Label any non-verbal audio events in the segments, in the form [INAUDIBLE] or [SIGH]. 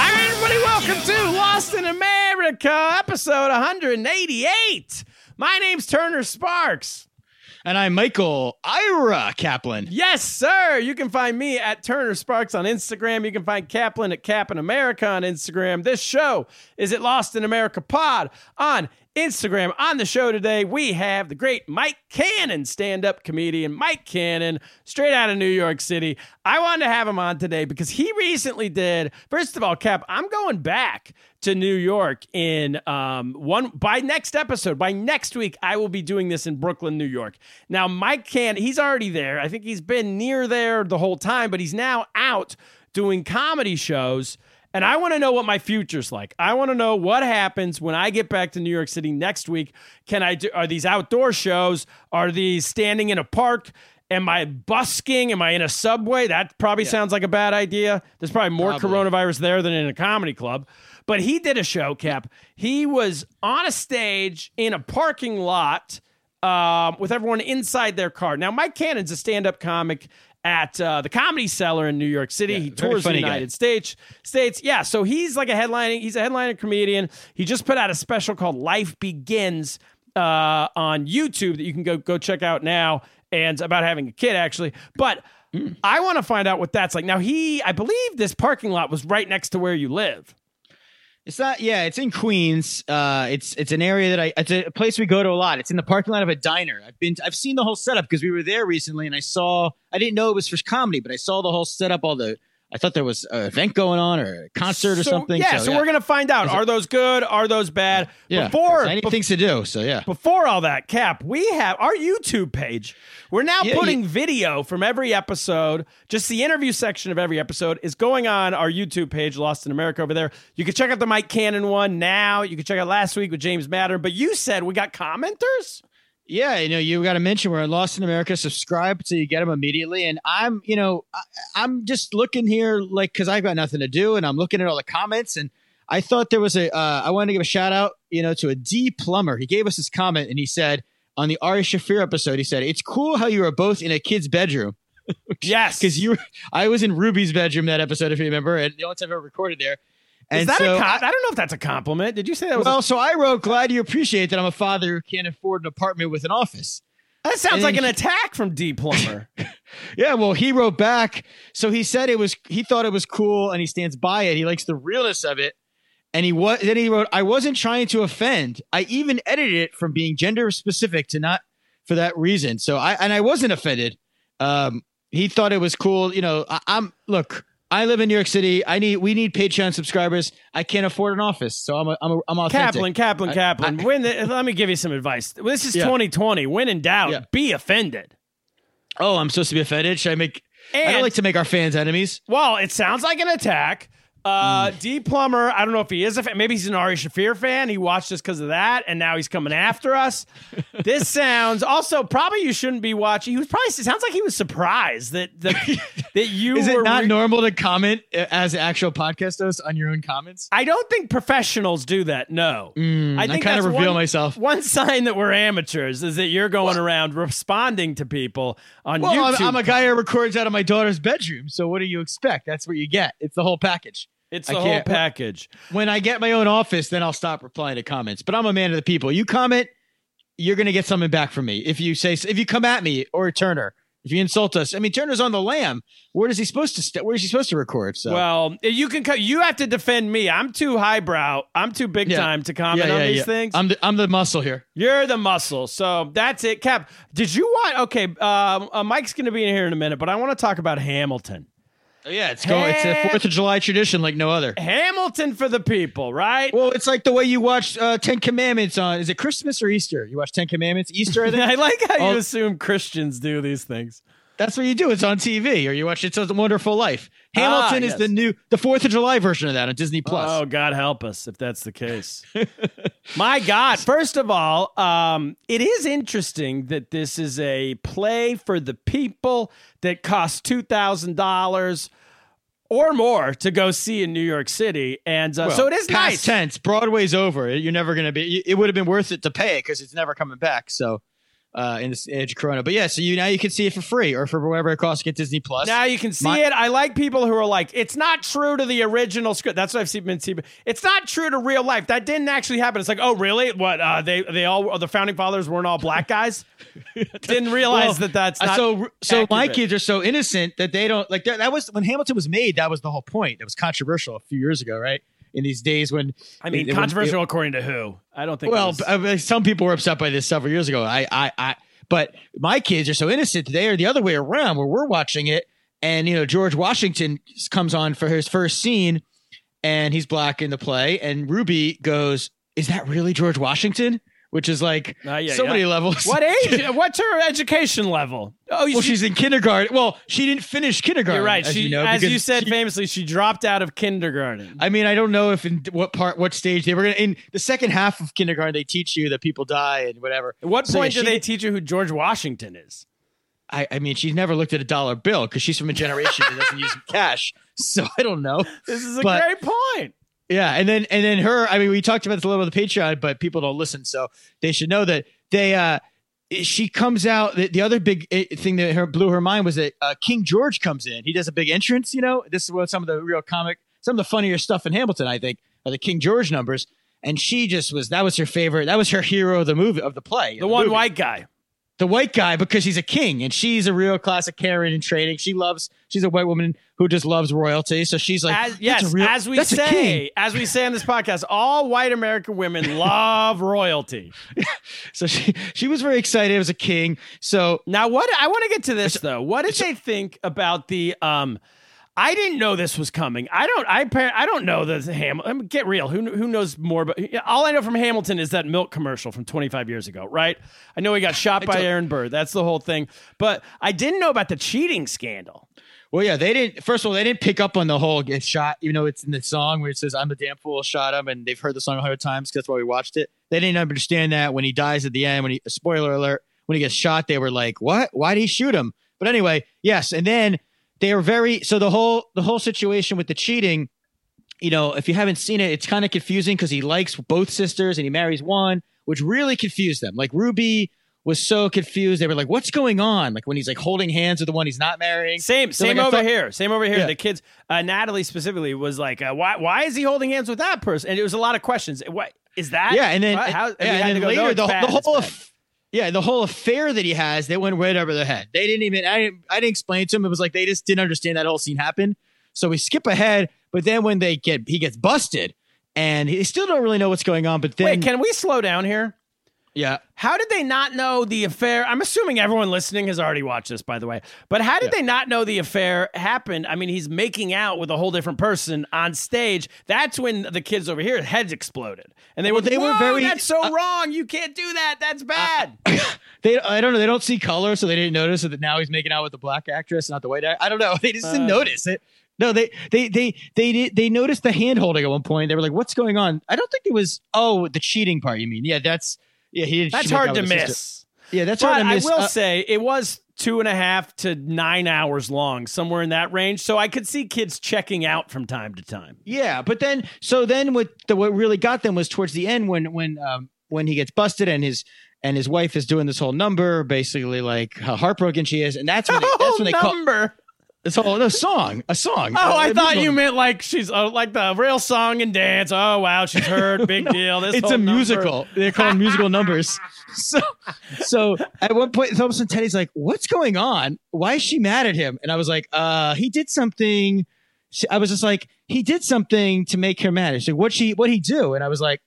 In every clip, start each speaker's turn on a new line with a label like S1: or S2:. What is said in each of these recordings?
S1: Everybody. Welcome to Lost in America, episode 188. My name's Turner Sparks.
S2: And I'm Michael Ira Kaplan.
S1: Yes, sir. You can find me at Turner Sparks on Instagram. You can find Kaplan at Cap in America on Instagram. This show is at Lost in America Pod on Instagram. On the show today, we have the great Mike Cannon, stand up comedian Mike Cannon, straight out of New York City. I wanted to have him on today because he recently did, first of all, Cap, I'm going back to New York in um, one by next episode. By next week, I will be doing this in Brooklyn, New York. Now, Mike Cannon, he's already there. I think he's been near there the whole time, but he's now out doing comedy shows. And I want to know what my future's like. I want to know what happens when I get back to New York City next week. Can I do, are these outdoor shows? Are these standing in a park? Am I busking? Am I in a subway? That probably yeah. sounds like a bad idea. There's probably more probably. coronavirus there than in a comedy club. But he did a show, Cap. He was on a stage in a parking lot um, with everyone inside their car. Now, Mike Cannon's a stand up comic at uh, the Comedy Cellar in New York City. Yeah, he tours the United guy. States. States, yeah. So he's like a headlining. He's a headliner comedian. He just put out a special called Life Begins uh, on YouTube that you can go go check out now, and about having a kid actually. But mm. I want to find out what that's like. Now he, I believe, this parking lot was right next to where you live.
S2: It's not. Yeah, it's in Queens. Uh, it's it's an area that I. It's a place we go to a lot. It's in the parking lot of a diner. I've been. I've seen the whole setup because we were there recently, and I saw. I didn't know it was for comedy, but I saw the whole setup, all the I thought there was an event going on or a concert
S1: so,
S2: or something.
S1: Yeah, so, so yeah. we're gonna find out. Are those good? Are those bad?
S2: Yeah.
S1: Before
S2: any be- things to do. So yeah.
S1: Before all that, Cap, we have our YouTube page. We're now yeah, putting yeah. video from every episode. Just the interview section of every episode is going on our YouTube page, Lost in America, over there. You can check out the Mike Cannon one now. You can check out last week with James Matter. But you said we got commenters.
S2: Yeah, you know, you got to mention we're Lost in America. Subscribe so you get them immediately. And I'm, you know, I, am just looking here, like, because I've got nothing to do, and I'm looking at all the comments, and I thought there was a. Uh, I wanted to give a shout out, you know, to a D plumber. He gave us his comment, and he said on the Ari Shaffir episode, he said, "It's cool how you are both in a kid's bedroom." [LAUGHS]
S1: yes, [LAUGHS]
S2: because you, I was in Ruby's bedroom that episode, if you remember, and the only time I ever recorded there.
S1: And Is that so, a com- I don't know if that's a compliment. Did you say that was
S2: Well,
S1: a-
S2: so I wrote, glad you appreciate that I'm a father who can't afford an apartment with an office.
S1: That sounds like an he, attack from D Plumber. [LAUGHS]
S2: yeah, well, he wrote back. So he said it was he thought it was cool and he stands by it. He likes the realness of it. And he was then he wrote, I wasn't trying to offend. I even edited it from being gender specific to not for that reason. So I and I wasn't offended. Um, he thought it was cool. You know, I, I'm look, I live in New York City. I need we need Patreon subscribers. I can't afford an office, so I'm a, I'm a, I'm authentic.
S1: Kaplan, Kaplan, Kaplan. I, when the, let me give you some advice. This is yeah. 2020. When in doubt, yeah. be offended.
S2: Oh, I'm supposed to be offended. Should I make? And, I don't like to make our fans enemies.
S1: Well, it sounds like an attack. Uh, D Plummer, I don't know if he is a fan. Maybe he's an Ari Shaffir fan. He watched us because of that, and now he's coming after us. [LAUGHS] this sounds also probably you shouldn't be watching. He was probably it sounds like he was surprised that that, [LAUGHS] that you
S2: Is it
S1: were
S2: not
S1: re-
S2: normal to comment uh, as actual podcast host on your own comments?
S1: I don't think professionals do that. No,
S2: Mm, I
S1: think
S2: kind of reveal
S1: one-
S2: myself.
S1: One sign that we're amateurs is that you're going around responding to people on
S2: Well, I'm, I'm a guy who records out of my daughter's bedroom. So what do you expect? That's what you get. It's the whole package.
S1: It's the whole package.
S2: When I get my own office, then I'll stop replying to comments. But I'm a man of the people. You comment, you're to get something back from me. If you say, if you come at me or Turner, if you insult us, I mean, Turner's on the lam. Where is he supposed to? St- where is he supposed to record? So
S1: Well, you can co- you have to defend me. I'm too highbrow. I'm too big
S2: Yeah.
S1: time to comment on these things.
S2: I'm the, I'm the muscle here.
S1: You're the muscle. So that's it. Cap, did you want? Okay, um, uh, Mike's to be in here in a minute, but I want to talk about Hamilton.
S2: Oh, yeah, it's going. It's a Fourth of July tradition like no other.
S1: Hamilton for the people, right?
S2: Well, it's like the way you watch uh, Ten Commandments on. Is it Christmas or Easter? You watch Ten Commandments Easter, I [LAUGHS] think.
S1: I like how
S2: Oh.
S1: you assume Christians do these things.
S2: That's what you do. It's on TV, or you watch It's a Wonderful Life. Hamilton
S1: Ah,
S2: is the new, the Fourth of July version of that on Disney Plus.
S1: Oh, God help us if that's the case. [LAUGHS] My God. First of all, um, it is interesting that this is a play for the people that costs $2,000 or more to go see in New York City. And uh,
S2: Well,
S1: so it is
S2: past
S1: nice.
S2: tense. Broadway's over. You're never going to be. It would have been worth it to pay it because it's never coming back. So, uh, in this age of Corona, but yeah, so you now you can see it for free or for whatever it costs to get Disney Plus.
S1: Now you can see
S2: My-
S1: it. I like people who are like, it's not true to the original script. That's what I've seen. Been seen. It's not true to real life. That didn't actually happen. It's like, oh, really? What? Uh, they they all the founding fathers weren't all black guys. [LAUGHS] didn't realize
S2: Well,
S1: that that's
S2: Uh,
S1: not
S2: so so my kids are so innocent that they don't like that, that was when Hamilton was made that was the whole point it was controversial a few years ago right in these days when
S1: I mean,
S2: it- it-
S1: controversial according to who? I don't think.
S2: well
S1: was-
S2: some people were upset by this several years ago I I I but my kids are so innocent they are the other way around where we're watching it and you know George Washington comes on for his first scene and he's black in the play and Ruby goes is that really George Washington which is like
S1: Uh, yeah,
S2: so
S1: yeah.
S2: many levels
S1: what [LAUGHS] age? What's her education level? Oh,
S2: well,
S1: she-
S2: she's in kindergarten. Well, she didn't finish kindergarten.
S1: You're right.
S2: As
S1: she,
S2: you know,
S1: as you said
S2: she-
S1: famously, she dropped out of kindergarten.
S2: I mean, I don't know if in what part, what stage they were going to. In the second half of kindergarten, they teach you that people die and whatever.
S1: At what
S2: So,
S1: point
S2: yeah,
S1: do they teach you who George Washington is?
S2: I, I mean, she's never looked at a dollar bill because she's from a generation that doesn't use cash. [LAUGHS] So I don't know.
S1: This is a
S2: But-
S1: great point.
S2: Yeah, and then and then her. I mean, we talked about this a little bit on the Patreon, but people don't listen, so they should know that they. uh She comes out. The, the other big eh, thing that her blew her mind was that uh, King George comes in. He does a big entrance. You know, this is what some of the real comic, some of the funnier stuff in Hamilton. I think are the King George numbers, and she just was that was her favorite. That was her hero of the movie of the play.
S1: The one
S2: movie
S1: white guy.
S2: The white guy because he's a king and she's a real classic Karen in training. She loves she's a white woman who just loves royalty. So she's like,
S1: As, yes,
S2: real-
S1: as we
S2: that's a king."
S1: say, as we say on this podcast, all white American women [LAUGHS] love royalty.
S2: So she she was very excited. It was a king. So
S1: Now, what I want to get to this though. What did they think about the? um I didn't know this was coming. I don't. I I don't know the Ham. I mean, get real. Who who knows more? But all I know from Hamilton is that milk commercial from 25 years ago, right? I know he got shot [LAUGHS] by Aaron Burr. That's the whole thing. But I didn't know about the cheating scandal.
S2: well, yeah, they didn't. First of all, they didn't pick up on the whole get shot. You know, it's in the song where it says, "I'm the damn fool, shot him," and they've heard the song a hundred times. 'cause that's why we watched it. They didn't understand that when he dies at the end. When he spoiler alert, when he gets shot, they were like, "What? Why did he shoot him?" But anyway, yes, and then they are very so the whole the whole situation with the cheating you know if you haven't seen it it's kind of confusing because he likes both sisters and he marries one which really confused them like ruby was so confused they were like what's going on like when he's like holding hands with the one he's not marrying
S1: Same,
S2: So,
S1: same
S2: like,
S1: over
S2: thought-
S1: here. Same over here.
S2: Yeah.
S1: The kids, uh, Natalie specifically, was like, uh, "Why? Why is he holding hands with that person?" And it was a lot of questions. What is that?
S2: yeah and then
S1: What? How,
S2: yeah, and then
S1: no,
S2: later
S1: it's
S2: the,
S1: bad,
S2: the whole yeah the whole affair that he has they went right over their head. They didn't even i didn't i didn't explain to him. It was like they just didn't understand that whole scene happened. So we skip ahead but then when they get he gets busted and he still don't really know what's going on but then
S1: Wait, can we slow down here?
S2: Yeah
S1: How did they not know the affair? I'm assuming everyone listening has already watched this, by the way. But how did they not know the affair happened? I mean, he's making out with a whole different person on stage. That's when the kids over here heads exploded, and they
S2: Well,
S1: were
S2: they were very-
S1: That's so wrong. You can't do that. That's bad. [LAUGHS]
S2: They, I don't know. They don't see color, so they didn't notice that now he's making out with the black actress, not the white. act- I don't know. [LAUGHS] They just didn't
S1: Uh.
S2: notice it. No, they they they they did they noticed the hand holding at one point. They were like, "What's going on?" I don't think it was. Oh, the cheating part. You mean? Yeah, that's yeah. He.
S1: That's hard to miss.
S2: sister. Yeah, that's
S1: But
S2: hard to miss.
S1: I will
S2: Uh,
S1: say it was two and a half to nine hours long, somewhere in that range. So I could see kids checking out from time to time.
S2: Yeah, but then so then what the what really got them was towards the end when when um when he gets busted and his and his wife is doing this whole number, basically like how heartbroken she is, and that's when they, that's [LAUGHS] when they call
S1: number.
S2: this whole no song, a song.
S1: Oh, I
S2: a
S1: thought you meant like she's uh, like the real song and dance. Oh wow, she's heard. [LAUGHS] Big deal. This
S2: it's a
S1: number.
S2: musical. They're called musical numbers. [LAUGHS] So, so at one point, all of a sudden, Teddy's like, "What's going on? Why is she mad at him?" And I was like, "Uh, he did something." She- I was just like, "He did something to make her mad." She's like, "What she? What he do?" And I was like,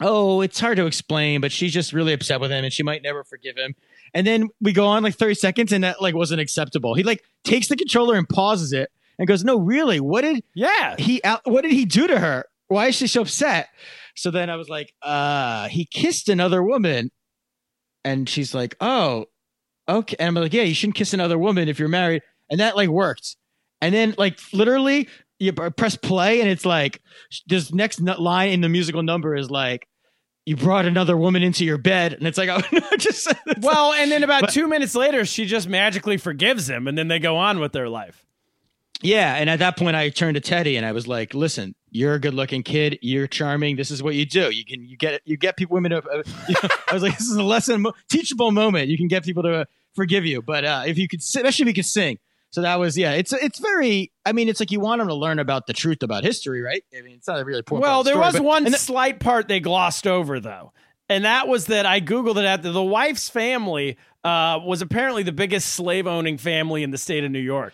S2: "Oh, it's hard to explain, but she's just really upset with him, and she might never forgive him." And then we go on like thirty seconds, and that like wasn't acceptable. He like takes the controller and pauses it and goes, "No, really? What did?"
S1: Yeah.
S2: he out, what did he do to her? Why is she so upset? So then I was like, uh, he kissed another woman. And she's like, oh, okay. And I'm like, yeah, you shouldn't kiss another woman if you're married. And that like worked. And then like literally you press play and it's like this next line in the musical number is like, you brought another woman into your bed. And it's like, [LAUGHS] oh, no, just
S1: Well, and then about
S2: But-
S1: two minutes later, she just magically forgives him, and then they go on with their life.
S2: Yeah, and at that point, I turned to Teddy and I was like, "Listen, you're a good-looking kid. You're charming. This is what you do. You can you get you get people women to." Uh, [LAUGHS] you know, I was like, "This is a lesson, teachable moment. You can get people to uh, forgive you, but uh, if you could, especially if you could sing." So that was yeah. It's it's very. I mean, it's like you want them to learn about the truth about history, right? I mean, it's not a really important.
S1: Well, there
S2: story,
S1: was
S2: but-
S1: one
S2: th-
S1: slight part they glossed over, though. And that was that I Googled it after the wife's family uh, was apparently the biggest slave owning family in the state of New York.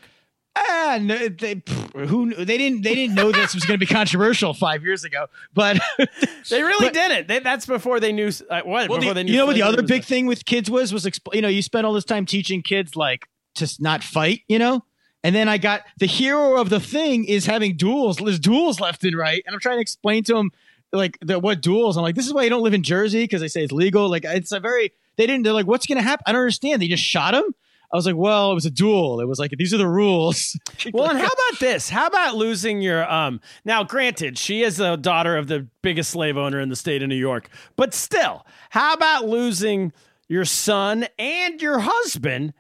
S2: Ah, no, they who they didn't they didn't know this was going to be controversial five years ago, but [LAUGHS]
S1: They really
S2: But-
S1: did it. They, that's before they knew. Uh, what?
S2: Well,
S1: before
S2: the-
S1: they knew
S2: you know what the other big thing with kids was was expl- you know you spend all this time teaching kids like to not fight, you know, and then I got the hero of the thing is having duels, there's duels left and right, and I'm trying to explain to him like the, what duels. I'm like, this is why you don't live in Jersey because they say it's legal. Like it's a very they didn't. They're like, what's gonna happen? I don't understand. They just shot him. I was like, well, it was a duel. It was like these are the rules. [LAUGHS]
S1: Well, and how about this? How about losing your um now granted, she is the daughter of the biggest slave owner in the state of New York. But still, how about losing your son and your husband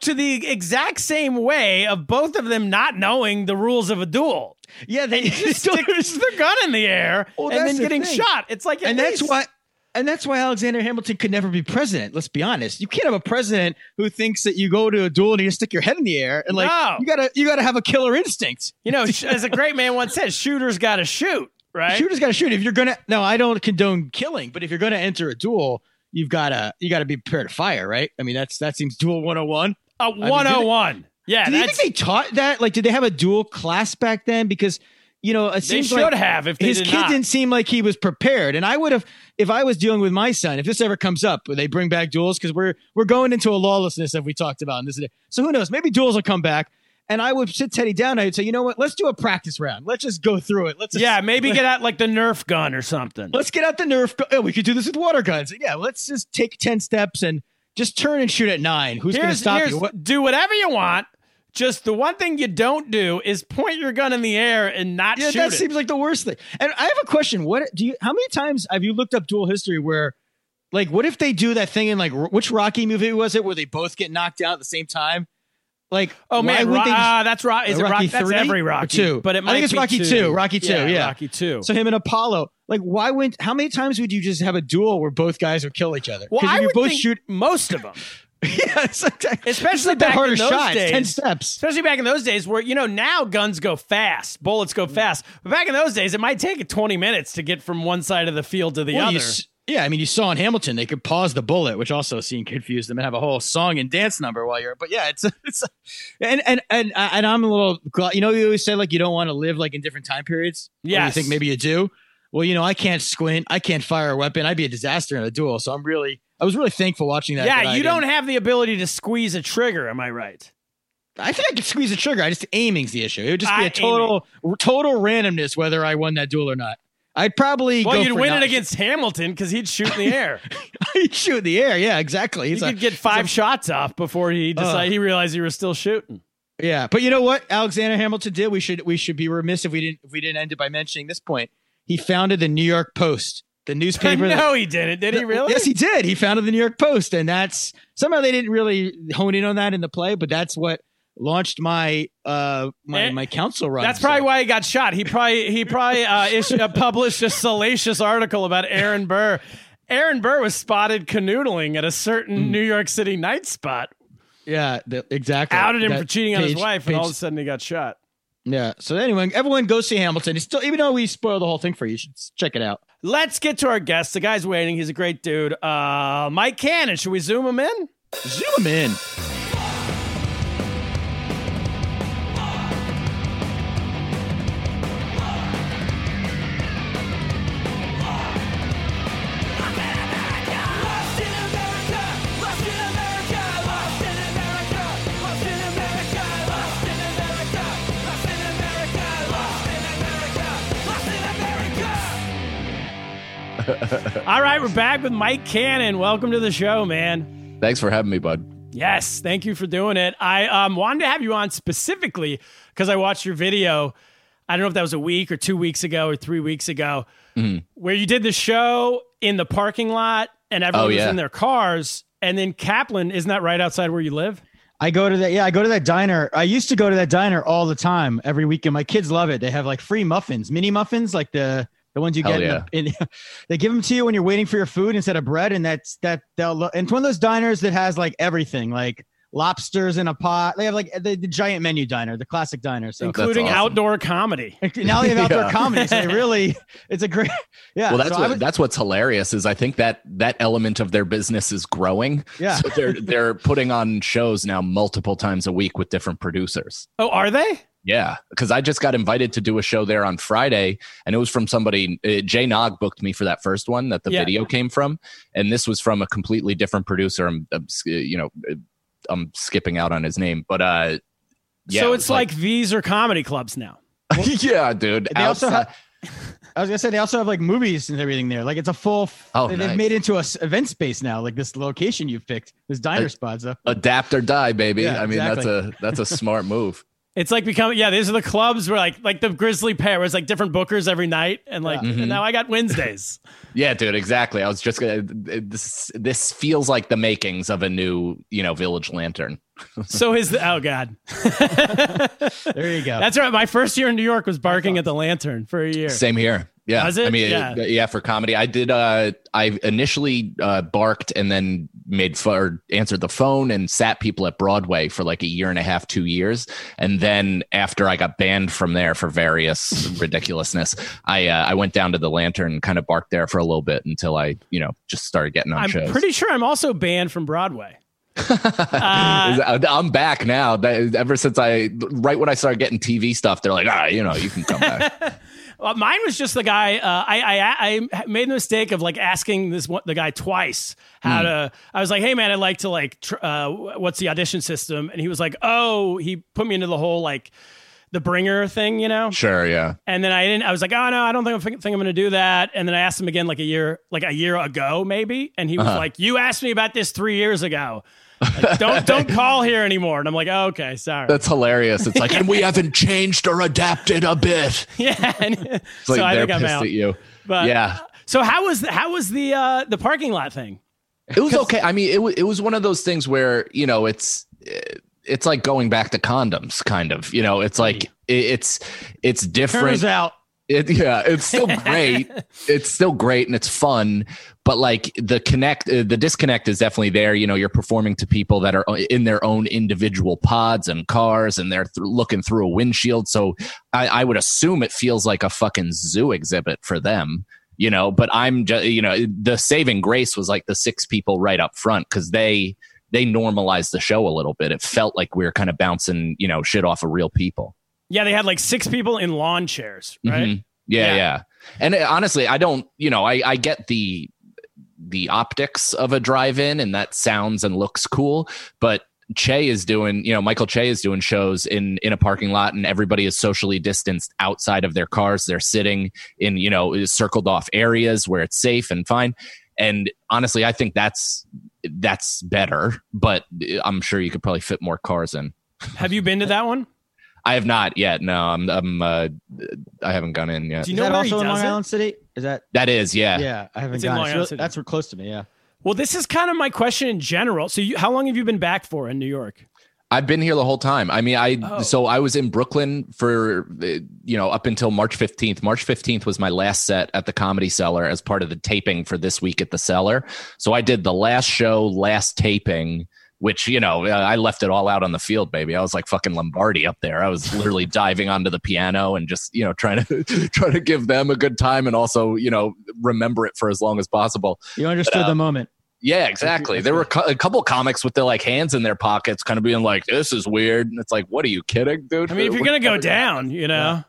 S1: to the exact same way of both of them not knowing the rules of a duel?
S2: yeah, they [LAUGHS]
S1: Just stick [LAUGHS] their gun in the air
S2: Well,
S1: and then
S2: the
S1: getting
S2: thing.
S1: shot. It's like
S2: and that's
S1: least-
S2: why and that's why Alexander Hamilton could never be president. Let's be honest. You can't have a president who thinks that you go to a duel and you just stick your head in the air and like
S1: No.
S2: you gotta you gotta have a killer instinct.
S1: you know, [LAUGHS] as a great man once said, shooters got to shoot, right?
S2: Shooter's gotta shoot. If you're gonna no, I don't condone killing, but if you're gonna enter a duel, you've gotta you gotta be prepared to fire, right? I mean that's that seems duel 101.
S1: A 101. Yeah,
S2: Did you think they taught that? Like, did they have a dual class back then? Because you know, it seems they
S1: should
S2: like
S1: have if they
S2: his
S1: did
S2: kid
S1: not.
S2: didn't seem like he was prepared. And I would have, if I was dealing with my son, if this ever comes up, they bring back duels, because we're we're going into a lawlessness that we talked about in this. Day. So who knows? Maybe duels will come back. And I would sit Teddy down. I would say, you know what? Let's do a practice round. Let's just go through it. Let's just,
S1: yeah, maybe [LAUGHS] get out like the Nerf gun or something.
S2: let's get out the Nerf. Gu- oh, we could do this with water guns. Yeah, let's just take ten steps and just turn and shoot at nine. Who's going to stop you? What?
S1: do whatever you want. Just the one thing you don't do is point your gun in the air and not shoot.
S2: Yeah,
S1: shoot
S2: that
S1: it.
S2: seems like the worst thing. And I have a question. What do you? How many times have you looked up dual history where, like, what if they do that thing in like which Rocky movie was it where they both get knocked out at the same time? Like,
S1: oh man,
S2: would
S1: Ro-
S2: they just-
S1: ah, that's right. Is
S2: Uh,
S1: it
S2: Rocky?
S1: That's
S2: three
S1: every Rocky,
S2: two?
S1: but it
S2: I
S1: might
S2: think it's
S1: be
S2: Rocky two. Rocky two, yeah.
S1: Rocky two.
S2: so him and Apollo. Like, why wouldn't? How many times would you just have a duel where both guys would kill each other?
S1: well, I
S2: you
S1: would
S2: both shoot.
S1: most of them. [LAUGHS]
S2: yeah, it's like, it's
S1: Especially
S2: not that
S1: back
S2: hard
S1: in those
S2: shot. It's ten
S1: days.
S2: steps.
S1: Especially back in those days where, you know, now guns go fast, bullets go fast. But back in those days, it might take 20 minutes to get from one side of the field to the
S2: Well,
S1: other.
S2: you yeah, I mean, you saw in Hamilton they could pause the bullet, which also seemed confused them and have a whole song and dance number while you're. But yeah, it's [LAUGHS] it's and and and and I'm a little. You know, you always say like you don't want to live like in different time periods.
S1: Yeah,
S2: you think maybe you do. Well, you know, I can't squint. I can't fire a weapon. I'd be a disaster in a duel. So I'm really, I was really thankful watching that.
S1: yeah,
S2: I
S1: you don't have the ability to squeeze a trigger, am I right?
S2: I think I could squeeze the trigger. I just aiming's the issue. It would just be
S1: Ah,
S2: a total total randomness whether I won that duel or not. I'd probably
S1: Well, you'd win
S2: not-
S1: it against Hamilton because he'd shoot in the air. [LAUGHS]
S2: he'd shoot in the air. Yeah, exactly. He's a-
S1: could get five shots off before he decided uh. he realized you were still shooting.
S2: Yeah, but you know what Alexander Hamilton did? We should we should be remiss if we didn't if we didn't end it by mentioning this point. He founded the New York Post, the newspaper. [LAUGHS] that-
S1: no, he didn't. Did he really?
S2: Yes, he did. He founded the New York Post, and that's somehow they didn't really hone in on that in the play, but that's what launched my uh my,
S1: Eh,
S2: my council run.
S1: That's probably
S2: So-
S1: why he got shot. He probably he probably uh, [LAUGHS] issued, uh, published a salacious article about Aaron Burr. Aaron Burr was spotted canoodling at a certain
S2: Hmm.
S1: New York City night spot.
S2: Yeah, the, exactly.
S1: Outed him
S2: That
S1: for cheating on his
S2: page-
S1: wife, and all of a sudden he got shot.
S2: Yeah. So anyway, everyone go see Hamilton. It's still even though we spoiled the whole thing for you, you should check it out.
S1: Let's get to our guest. The guy's waiting. He's a great dude. Uh, Mike Cannon. Should we zoom him in?
S2: Zoom him in.
S1: All right, we're back with Mike Cannon. Welcome to the show, man.
S3: Thanks for having me, bud.
S1: Yes, thank you for doing it. I um, wanted to have you on specifically because I watched your video. I don't know if that was a week or two weeks ago or three weeks ago,
S3: Mm-hmm.
S1: where you did the show in the parking lot and everyone
S3: Oh,
S1: was in their cars. And then Kaplan, isn't that right outside where you live?
S2: I go to that. Yeah, I go to that diner. I used to go to that diner all the time, every weekend. My kids love it. They have like free muffins, mini muffins, like the the ones you
S3: Hell
S2: get. In the, in, [LAUGHS] they give them to you when you're waiting for your food instead of bread, and that's that. They'll lo- and it's one of those diners that has like everything, like lobsters in a pot. They have like the, the giant menu diner, the classic diner. So
S1: including
S3: awesome.
S1: outdoor comedy. [LAUGHS]
S2: now they have outdoor [LAUGHS]
S3: Yeah.
S2: comedy. So they really, it's a great. Yeah.
S3: Well, that's
S2: so
S3: what,
S2: would-
S3: that's what's hilarious is I think that that element of their business is growing.
S2: Yeah.
S3: So they're they're putting on shows now multiple times a week with different producers.
S1: Oh, are they?
S3: Yeah, because I just got invited to do a show there on Friday, and it was from somebody. Uh, Jay Nog booked me for that first one that the
S1: Yeah.
S3: video came from, and this was from a completely different producer. I'm, I'm you know, uh, I'm skipping out on his name, but uh, yeah,
S1: so
S3: it
S1: it's
S3: was
S1: like, these are comedy clubs now. [LAUGHS]
S3: yeah, dude.
S2: They also have. I was gonna say they also have like movies and everything there. Like it's a full.
S3: Oh,
S2: they've
S3: nice.
S2: made it into a s- event space now. Like this location you've picked, this diner
S3: Uh,
S2: spot. So
S3: adapt or die, baby.
S2: Yeah,
S3: I mean,
S2: exactly.
S3: that's a that's a smart move.
S1: It's like becoming yeah. These are the clubs where like like the Grisly Pear, was like different bookers every night, and like
S3: Mm-hmm.
S1: and now I got Wednesdays. [LAUGHS]
S3: Yeah, dude, exactly. I was just gonna. This this feels like the makings of a new, you know, Village Lantern. [LAUGHS]
S1: so is the oh god, [LAUGHS]
S2: there you go.
S1: that's right. My first year in New York was barking at the lantern for a year.
S3: Same here. Yeah,
S1: it?
S3: I mean,
S1: Yeah.
S3: yeah. for comedy, I did. Uh, I initially uh, barked and then made fu- or answered the phone and sat people at Broadway for like a year and a half, two years, and then after I got banned from there for various [LAUGHS] ridiculousness, I uh, I went down to the Lantern and kind of barked there for a little bit until I, you know, just started getting on
S1: I'm
S3: shows.
S1: pretty sure I'm also banned from Broadway. [LAUGHS]
S3: I'm back now. That, ever since I, right when I started getting TV stuff, they're like, ah, you know, you can come back. [LAUGHS]
S1: Well, mine was just the guy. Uh, I, I I made the mistake of like asking this one, the guy twice how to. I was like, "Hey man, I'd like to like, tr- uh, what's the audition system?" And he was like, "Oh," he put me into the whole like the bringer thing, you know.
S3: sure, yeah.
S1: And then I didn't. I was like, "Oh no, I don't think, think I'm going to do that." And then I asked him again, like a year, like a year ago, maybe. And he was like, "You asked me about this three years ago. Like, [LAUGHS] don't don't call here anymore." And I'm like, oh, "Okay, sorry."
S3: That's hilarious. It's like, [LAUGHS] and we haven't changed or adapted a bit. [LAUGHS]
S1: yeah. And
S3: It's
S1: so
S3: like
S1: I
S3: they're
S1: think I'm
S3: pissed
S1: out.
S3: at you.
S1: But
S3: yeah.
S1: So how was the, how was the uh, the parking lot thing?
S3: It was okay. I mean, it, wa- it was one of those things where, you know, it's, it's like going back to condoms kind of, you know, it's like, it's, it's different.
S2: Turns out.
S3: It, yeah, it's still great. [LAUGHS] it's still great and it's fun, but like the connect, uh, the disconnect is definitely there. You know, you're performing to people that are uh, in their own individual pods and cars, and they're th- looking through a windshield. So I, I would assume it feels like a fucking zoo exhibit for them. You know, but I'm just, you know, the saving grace was like the six people right up front because they they normalized the show a little bit. It felt like we were kind of bouncing, you know, shit off of real people.
S1: Yeah, they had like six people in lawn chairs, right?
S3: Mhm. Yeah,
S1: Yeah.
S3: yeah, And uh, honestly, I don't, you know, I I get the the optics of a drive-in and that sounds and looks cool, but Che is doing, you know, Michael Che is doing shows in in a parking lot and everybody is socially distanced outside of their cars. They're sitting in, you know, circled off areas where it's safe and fine. And honestly, I think that's that's better, but I'm sure you could probably fit more cars in.
S1: Have you been to that one?
S3: I have not yet. No, I'm. I'm. Uh, I haven't gone in yet.
S1: Do you
S2: Is
S1: know
S2: that also in
S1: does
S2: Long
S1: it?
S2: Island City? Is that?
S3: that is, yeah.
S2: Yeah, I haven't
S1: It's in
S2: gone.
S1: Long Island
S2: really-
S1: City.
S2: that's real close to me. Yeah.
S1: Well, this is kind of my question in general. So, you, how long have you been back for in New York?
S3: I've been here the whole time. I mean, I
S1: Oh.
S3: so I was in Brooklyn for uh, you know up until March 15th. March 15th was my last set at the Comedy Cellar as part of the taping for this week at the Cellar. So I did the last show, last taping, which you know uh, I left it all out on the field, baby. I was like fucking Lombardi up there. I was literally [LAUGHS] diving onto the piano and just you know trying to [LAUGHS] trying to give them a good time and also you know remember it for as long as possible.
S2: You understood
S3: uh,
S2: the moment.
S3: Yeah, exactly. There were a couple comics with their like hands in their pockets, kind of being like, "This is weird." And it's like, "What are you kidding, dude?"
S1: I mean, if you're going to go [LAUGHS] down, you know,
S3: yeah.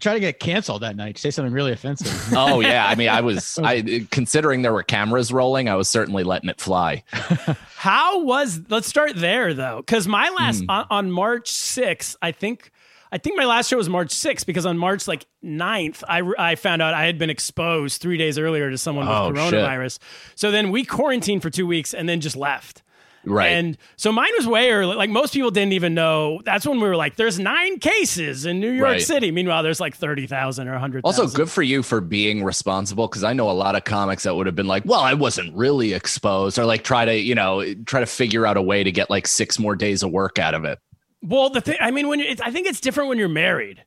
S2: Try to get canceled that night. Say something really offensive. [LAUGHS]
S3: Oh yeah. I mean, I was. [LAUGHS] I considering there were cameras rolling, I was certainly letting it fly. [LAUGHS]
S1: how was, let's start there though. Cause my last,
S3: Hmm.
S1: on, on March 6th, I think, I think my last show was March 6th because on March like 9th, I, I found out I had been exposed three days earlier to someone with
S3: Oh, shit.
S1: coronavirus. So then we quarantined for two weeks and then just left.
S3: Right.
S1: And so mine was way early. Like most people didn't even know. That's when we were like, "There's nine cases in New York
S3: Right.
S1: City." Meanwhile, there's like thirty thousand or hundred.
S3: also, good for you for being responsible because I know a lot of comics that would have been like, "Well, I wasn't really exposed," or like try to, you know, try to figure out a way to get like six more days of work out of it.
S1: Well, the thing. I mean, when you, it's, I think it's different when you're married,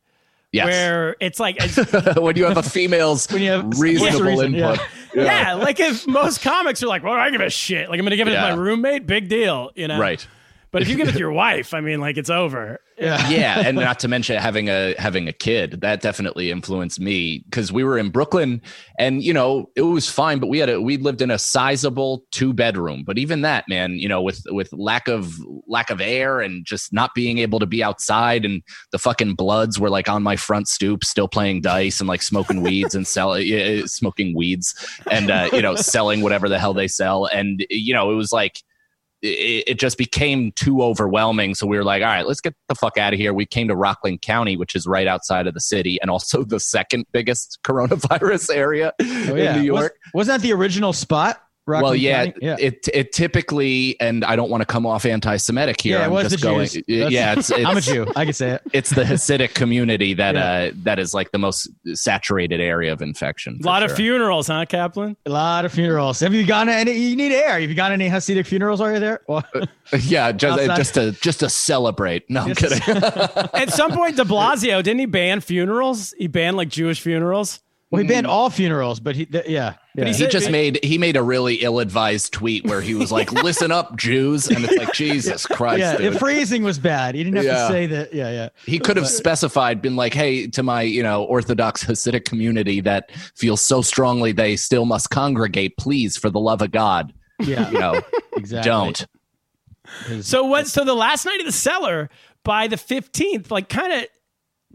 S3: Yes.
S1: where it's like, [LAUGHS]
S3: when you have a female's
S2: When you have-
S3: reasonable
S2: reason, yeah.
S3: input.
S1: yeah. like if most comics are like, "Well, I give a shit," like I'm going to give it
S3: Yeah.
S1: to my roommate, big deal, you know.
S3: Right.
S1: But if you give with [LAUGHS] your wife, I mean, like it's over.
S2: Yeah. [LAUGHS]
S3: yeah and not to mention having a having a kid that definitely influenced me because we were in brooklyn and you know it was fine but we had a we lived in a sizable two bedroom but even that man you know with with lack of lack of air and just not being able to be outside and the fucking bloods were like on my front stoop still playing dice and like smoking weeds and sell [LAUGHS] yeah, smoking weeds and uh, you know selling whatever the hell they sell and you know it was like it, it just became too overwhelming. So we were like, all right, let's get the fuck out of here. We came to Rockland County, which is right outside of the city and also [LAUGHS] the second biggest [LAUGHS] coronavirus area
S2: Oh, yeah.
S3: in New
S2: Was,
S3: York.
S2: wasn't that the original spot?
S3: Well, yeah,
S2: yeah.
S3: it it typically, and I don't want to come off anti-Semitic here.
S2: Yeah, it
S3: I'm
S2: was
S3: just
S2: the
S3: going.
S2: Jews. That's-
S3: Yeah, it's, it's [LAUGHS]
S2: I'm a Jew. I can say it.
S3: It's the Hasidic community that
S2: Yeah.
S3: uh that is like the most saturated area of infection.
S1: A
S3: for
S1: lot of funerals, huh, Kaplan?
S2: A lot of funerals. Have you gone to any? You need air. Have you gone to any Hasidic funerals? Are you there? Well, uh,
S3: yeah, just uh,
S2: Outside.
S3: just to just to celebrate. No, I'm
S2: Just-
S3: kidding. [LAUGHS]
S1: At some point, De Blasio didn't he ban funerals? He banned like Jewish funerals.
S2: well, he banned mm. all funerals, but he, th- yeah, yeah.
S1: he
S3: he
S1: said-
S3: just made he made a really ill-advised tweet where he was like [LAUGHS] listen up jews and it's like [LAUGHS] jesus christ
S2: yeah,
S3: dude.
S2: the phrasing was bad. He didn't have
S3: Yeah.
S2: to say that. Yeah, yeah.
S3: he could have specified been like hey to my you know orthodox [LAUGHS] hasidic community that feels so strongly they still must congregate please for the love of god
S2: Yeah,
S3: you know
S2: exactly.
S3: don't
S1: So what? So the last night of the cellar, by the fifteenth, like kind of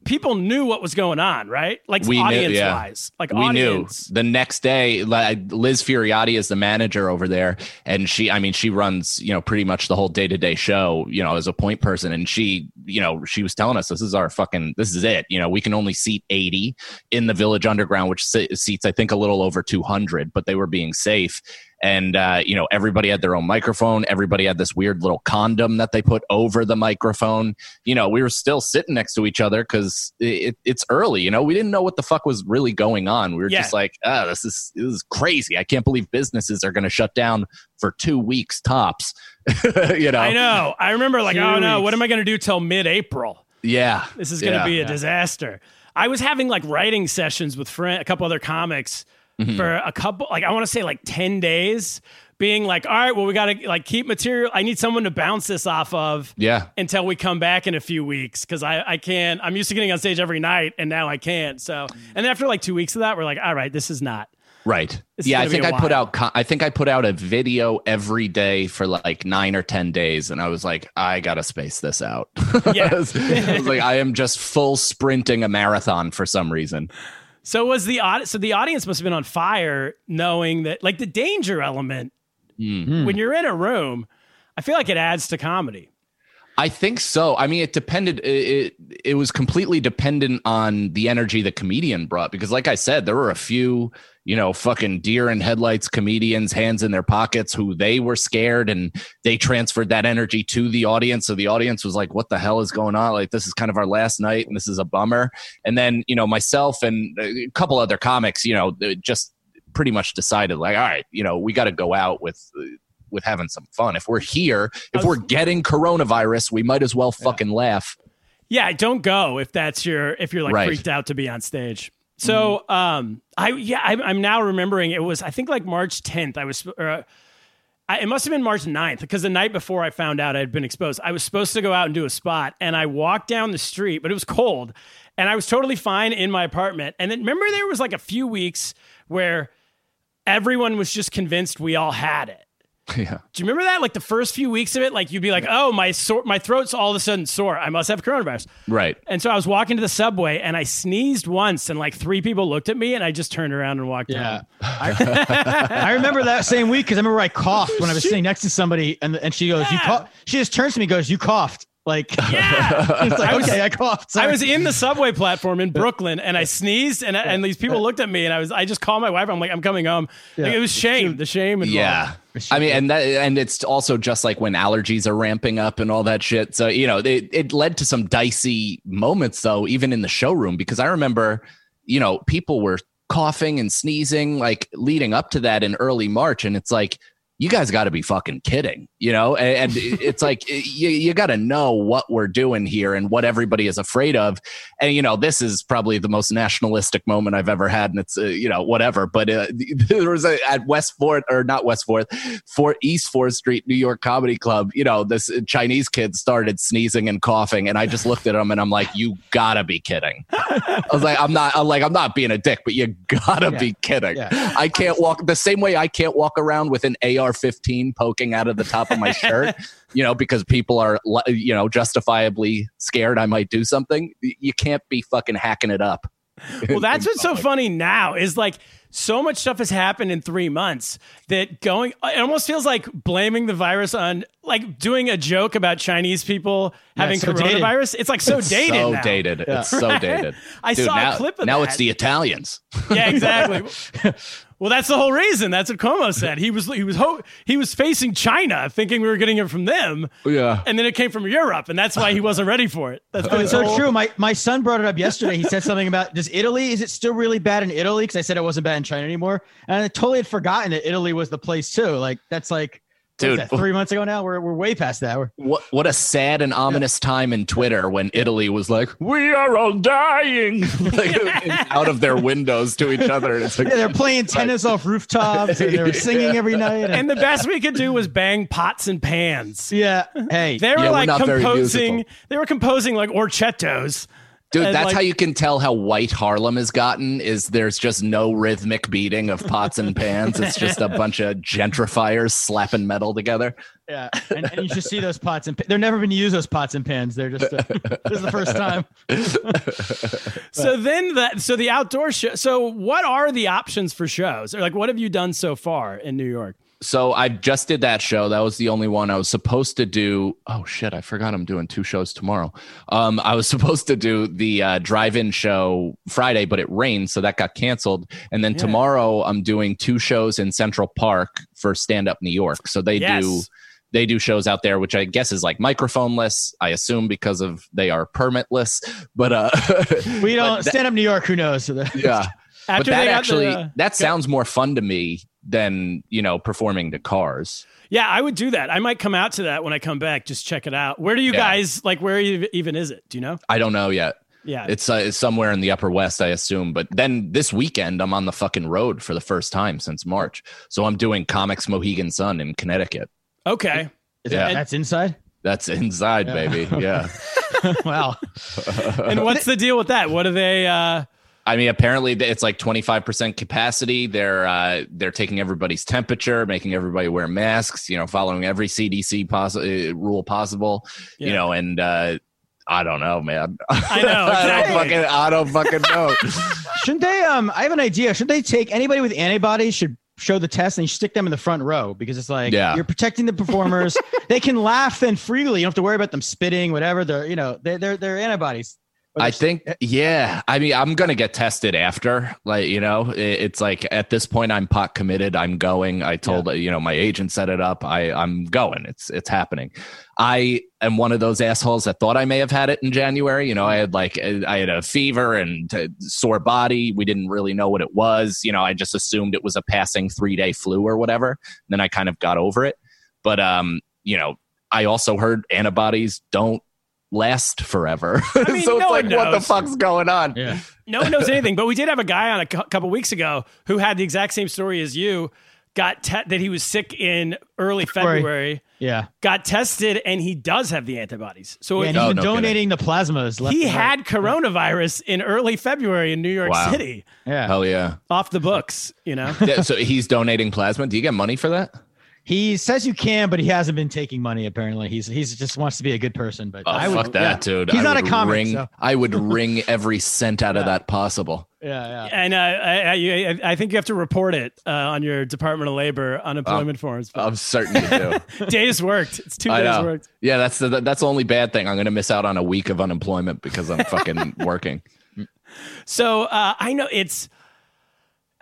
S1: people knew what was going on, right? Like
S3: We knew,
S1: audience
S3: yeah.
S1: wise, like
S3: we
S1: audience.
S3: knew the next day liz furiosi is the manager over there and she i mean she runs you know pretty much the whole day-to-day show you know as a point person and she you know she was telling us this is our fucking this is it you know we can only seat 80 in the village underground which seats i think a little over 200 but they were being safe and uh, you know everybody had their own microphone everybody had this weird little condom that they put over the microphone you know we were still sitting next to each other because it, it's early you know we didn't know what the fuck was really going on we were
S1: Yeah.
S3: just like oh this is this is crazy i can't believe businesses are going to shut down for two weeks tops [LAUGHS] you know
S1: I know. I remember like,
S2: Two
S1: oh no,
S2: weeks.
S1: what am I going to do till mid-April?
S3: yeah
S1: This is going to
S3: Yeah.
S1: be a disaster. I was having like writing sessions with friend, a couple other comics
S3: Mm-hmm.
S1: for a couple, like I want to say like ten days, being like, all right, well, we got to like keep material. I need someone to bounce this off of.
S3: yeah
S1: until we come back in a few weeks because I, I can't i'm used to getting on stage every night and now i can't so and after like two weeks of that we're like all right this is not
S3: Right. Yeah, I think I put out I think I put out a video every day for like 9 or 10 days and I was like I got to space this out. [LAUGHS]
S1: Yeah.
S3: I, was, I was like I am just full sprinting a marathon for some reason.
S1: So was the so the audience must have been on fire knowing that like the danger element
S3: Hmm.
S1: when you're in a room i feel like it adds to comedy
S3: I think so. I mean, it depended. It, it it was completely dependent on the energy the comedian brought. Because, like I said, there were a few, you know, fucking deer in headlights comedians, hands in their pockets, who they were scared and they transferred that energy to the audience. So the audience was like, "What the hell is going on? Like, this is kind of our last night, and this is a bummer." And then, you know, myself and a couple other comics, you know, uh, just pretty much decided, like, all right, you know, we got to go out with uh, with having some fun. If we're here, if we're getting coronavirus, we might as well fucking laugh.
S1: Yeah, don't go if that's your if you're like
S3: Right.
S1: freaked out to be on stage. So, um, I yeah, I, I'm now remembering it was I think like March 10th. I was. Uh, I, it must have been March 9th because the night before I found out I had been exposed, I was supposed to go out and do a spot, and I walked down the street, but it was cold, and I was totally fine in my apartment. And then remember, there was like a few weeks where everyone was just convinced we all had it. [LAUGHS]
S3: Yeah.
S1: Do you remember that? Like the first few weeks of it, like you'd be like, "Oh, my sore, my throat's all of a sudden sore. I must have coronavirus."
S3: Right.
S1: And so I was walking to the subway and I sneezed once, and like three people looked at me, and I just turned around and walked
S2: Yeah.
S1: out. [LAUGHS]
S2: I, [LAUGHS] I remember that same week because I remember I coughed when I was sitting next to somebody, and and she goes, "You cough." She just turns to me, and goes, "You coughed." Like, [LAUGHS] [LAUGHS]
S1: Yeah,
S2: it's like,
S1: I was-
S2: okay, I coughed.
S1: I was in the subway platform in Brooklyn, and I sneezed, and and these people looked at me, and I was I just called my wife. I'm like, I'm coming home. Like, it was shame, the shame. Involved.
S3: Yeah. I mean, and that, and it's also just like when allergies are ramping up and all that shit. So, you know, it, it led to some dicey moments though, even in the showroom, because I remember, you know, people were coughing and sneezing like leading up to that in early March. And it's like, you guys got to be fucking kidding, you know? And, and it's like, [LAUGHS] you, you got to know what we're doing here and what everybody is afraid of. And, you know, this is probably the most nationalistic moment I've ever had. And it's, uh, you know, whatever. But uh, [LAUGHS] there was a, at West Fourth, or not West Fourth, Fort East Fourth Street, New York Comedy Club, you know, this Chinese kid started sneezing and coughing. And I just looked at him and I'm like, you gotta be kidding. I was like, I'm not, I'm like, I'm not being a dick, but you gotta be kidding.
S2: Yeah.
S3: I can't walk the same way I can't walk around with an AR 15 poking out of the top of my shirt, [LAUGHS] you know, because people are, you know, justifiably scared I might do something. You can't be fucking hacking it up. [LAUGHS]
S1: Well, that's what's so funny now is like so much stuff has happened in three months that going, it almost feels like blaming the virus on like doing a joke about Chinese people having
S2: so dated.
S1: coronavirus. It's like so dated.
S3: so
S1: now.
S3: dated. It's so [LAUGHS] dated.
S1: I
S3: Dude,
S1: saw
S3: now,
S1: a clip of
S3: now
S1: that.
S3: it's the Italians.
S1: Yeah, exactly. Well, that's the whole reason. That's what Cuomo said. He was he was ho- he was facing China, thinking we were getting it from them,
S3: Yeah.
S1: and then it came from Europe, and that's why he wasn't ready for it. That's
S2: Oh,
S1: been
S2: it's
S1: his
S2: so
S1: whole-
S2: true. My my son brought it up yesterday. He said something about does Italy is it still really bad in Italy? Because I said it wasn't bad in China anymore, and I totally had forgotten that Italy was the place too. Like that's like, what was
S3: Dude.
S2: that, three [LAUGHS] months ago now. We're we're way past that. We're,
S3: What what a sad and ominous time in Twitter when Italy was like, "We are all dying," [LAUGHS] [LAUGHS] like, out of their windows to each other. It's like,
S2: yeah, they're playing tennis off rooftops and they were singing every night. And,
S1: And the best we could do was bang pots and pans.
S2: yeah, hey,
S1: They were
S3: Yeah, we're
S1: like composing. They were composing like orchettos.
S3: Dude,
S1: And,
S3: that's
S1: like-
S3: how you can tell how white Harlem has gotten. Is there's just no rhythmic beating of pots and pans. It's just a bunch of [LAUGHS] gentrifiers slapping metal together.
S2: yeah, and, and you should see those pots and pa- they're never been used those pots and pans. They're just uh, [LAUGHS] this is the first time. [LAUGHS]
S1: So then that so the outdoor show. So what are the options for shows? Or like what have you done so far in New York?
S3: So I just did that show. That was the only one I was supposed to do. Oh shit! I forgot I'm doing two shows tomorrow. Um, I was [LAUGHS] supposed to do the uh, drive-in show Friday, but it rained, so that got canceled. And then tomorrow I'm doing two shows in Central Park for Stand Up New York. So they
S1: Yes.
S3: do they do shows out there, which I guess is like microphoneless. I assume because of they are permitless. But uh, [LAUGHS]
S2: We don't
S3: but that-
S2: stand up New York. Who knows? [LAUGHS]
S3: Yeah. but that actually
S1: the, uh,
S3: that sounds more fun to me than you know performing to cars.
S1: Yeah, I would do that. I might come out to that when I come back. Just check it out. Where do you
S3: Yeah.
S1: guys like? Where even is it? Do you know?
S3: I don't know yet.
S1: Yeah,
S3: It's, uh, it's somewhere in the Upper West, I assume. But then this weekend, I'm on the fucking road for the first time since March. So I'm doing Comix Mohegan Sun in Connecticut.
S1: okay.
S2: Is
S3: Yeah.
S2: that, that's inside.
S3: That's inside, baby. [LAUGHS] Yeah.
S2: wow.
S1: And what's the deal with that? What are they? uh
S3: I mean, apparently it's like 25% capacity. They're uh, they're taking everybody's temperature, making everybody wear masks. You know, following every CDC poss- uh, rule possible. You know, and uh, I don't know, man. [LAUGHS]
S1: I know,
S3: I don't fucking. I don't fucking know. [LAUGHS]
S2: Shouldn't they? Um, I have an idea. Should they take anybody with antibodies? Should show the test and you stick them in the front row because it's like
S3: Yeah.
S2: you're protecting the performers. [LAUGHS] they can laugh then freely. You don't have to worry about them spitting, whatever. They're you know they're they're, they're antibodies.
S3: I think, eh yeah. I mean, I'm gonna get tested after, like you know, it's like at this point, I'm pot committed. I'm going. I told you know my agent set it up. I I'm going. It's it's happening. I am one of those assholes that thought I may have had it in January. You know, I had like eh, I had a fever and a sore body. We didn't really know what it was. You know, I just assumed it was a passing three day flu or whatever. then I kind of got over it. But um, you know, I also heard antibodies don't last forever. [LAUGHS]
S1: mean,
S3: so it's
S1: no
S3: like,
S1: one
S3: what the fuck's going on?
S2: yeah.
S1: No one knows anything, but we did have a guy on a cou- couple weeks ago who had the exact same story as you. Got te- that he was sick in early
S2: February.
S1: February.
S2: Yeah.
S1: Got tested, and he does have the antibodies. So
S2: Yeah, and
S1: it-
S2: he's
S3: Oh,
S2: been
S3: no kidding.
S2: donating the plasmas. Left
S1: he
S2: and right.
S1: had coronavirus in early February in New York
S3: Wow.
S1: City,
S2: Yeah.
S3: Hell yeah.
S1: off the books. You know,
S3: yeah. So he's donating plasma. Do you get money for that?
S2: He says you can, but he hasn't been taking money. Apparently, he's he's just wants to be a good person. But
S3: Oh,
S2: I would,
S3: fuck that,
S2: yeah.
S3: dude.
S2: He's
S3: I
S2: not a
S3: would
S2: comic.
S3: Wring,
S2: so-
S3: I would [LAUGHS] wring every cent out of that possible.
S2: yeah, yeah.
S1: and uh, I, I, I think you have to report it uh, on your Department of Labor unemployment forms. But
S3: I'm certain you do. [LAUGHS]
S1: days worked. It's two
S3: I
S1: days
S3: know.
S1: worked.
S3: Yeah, that's the that's the only bad thing. I'm gonna miss out on a week of unemployment because I'm fucking [LAUGHS] working.
S1: So uh, I know it's.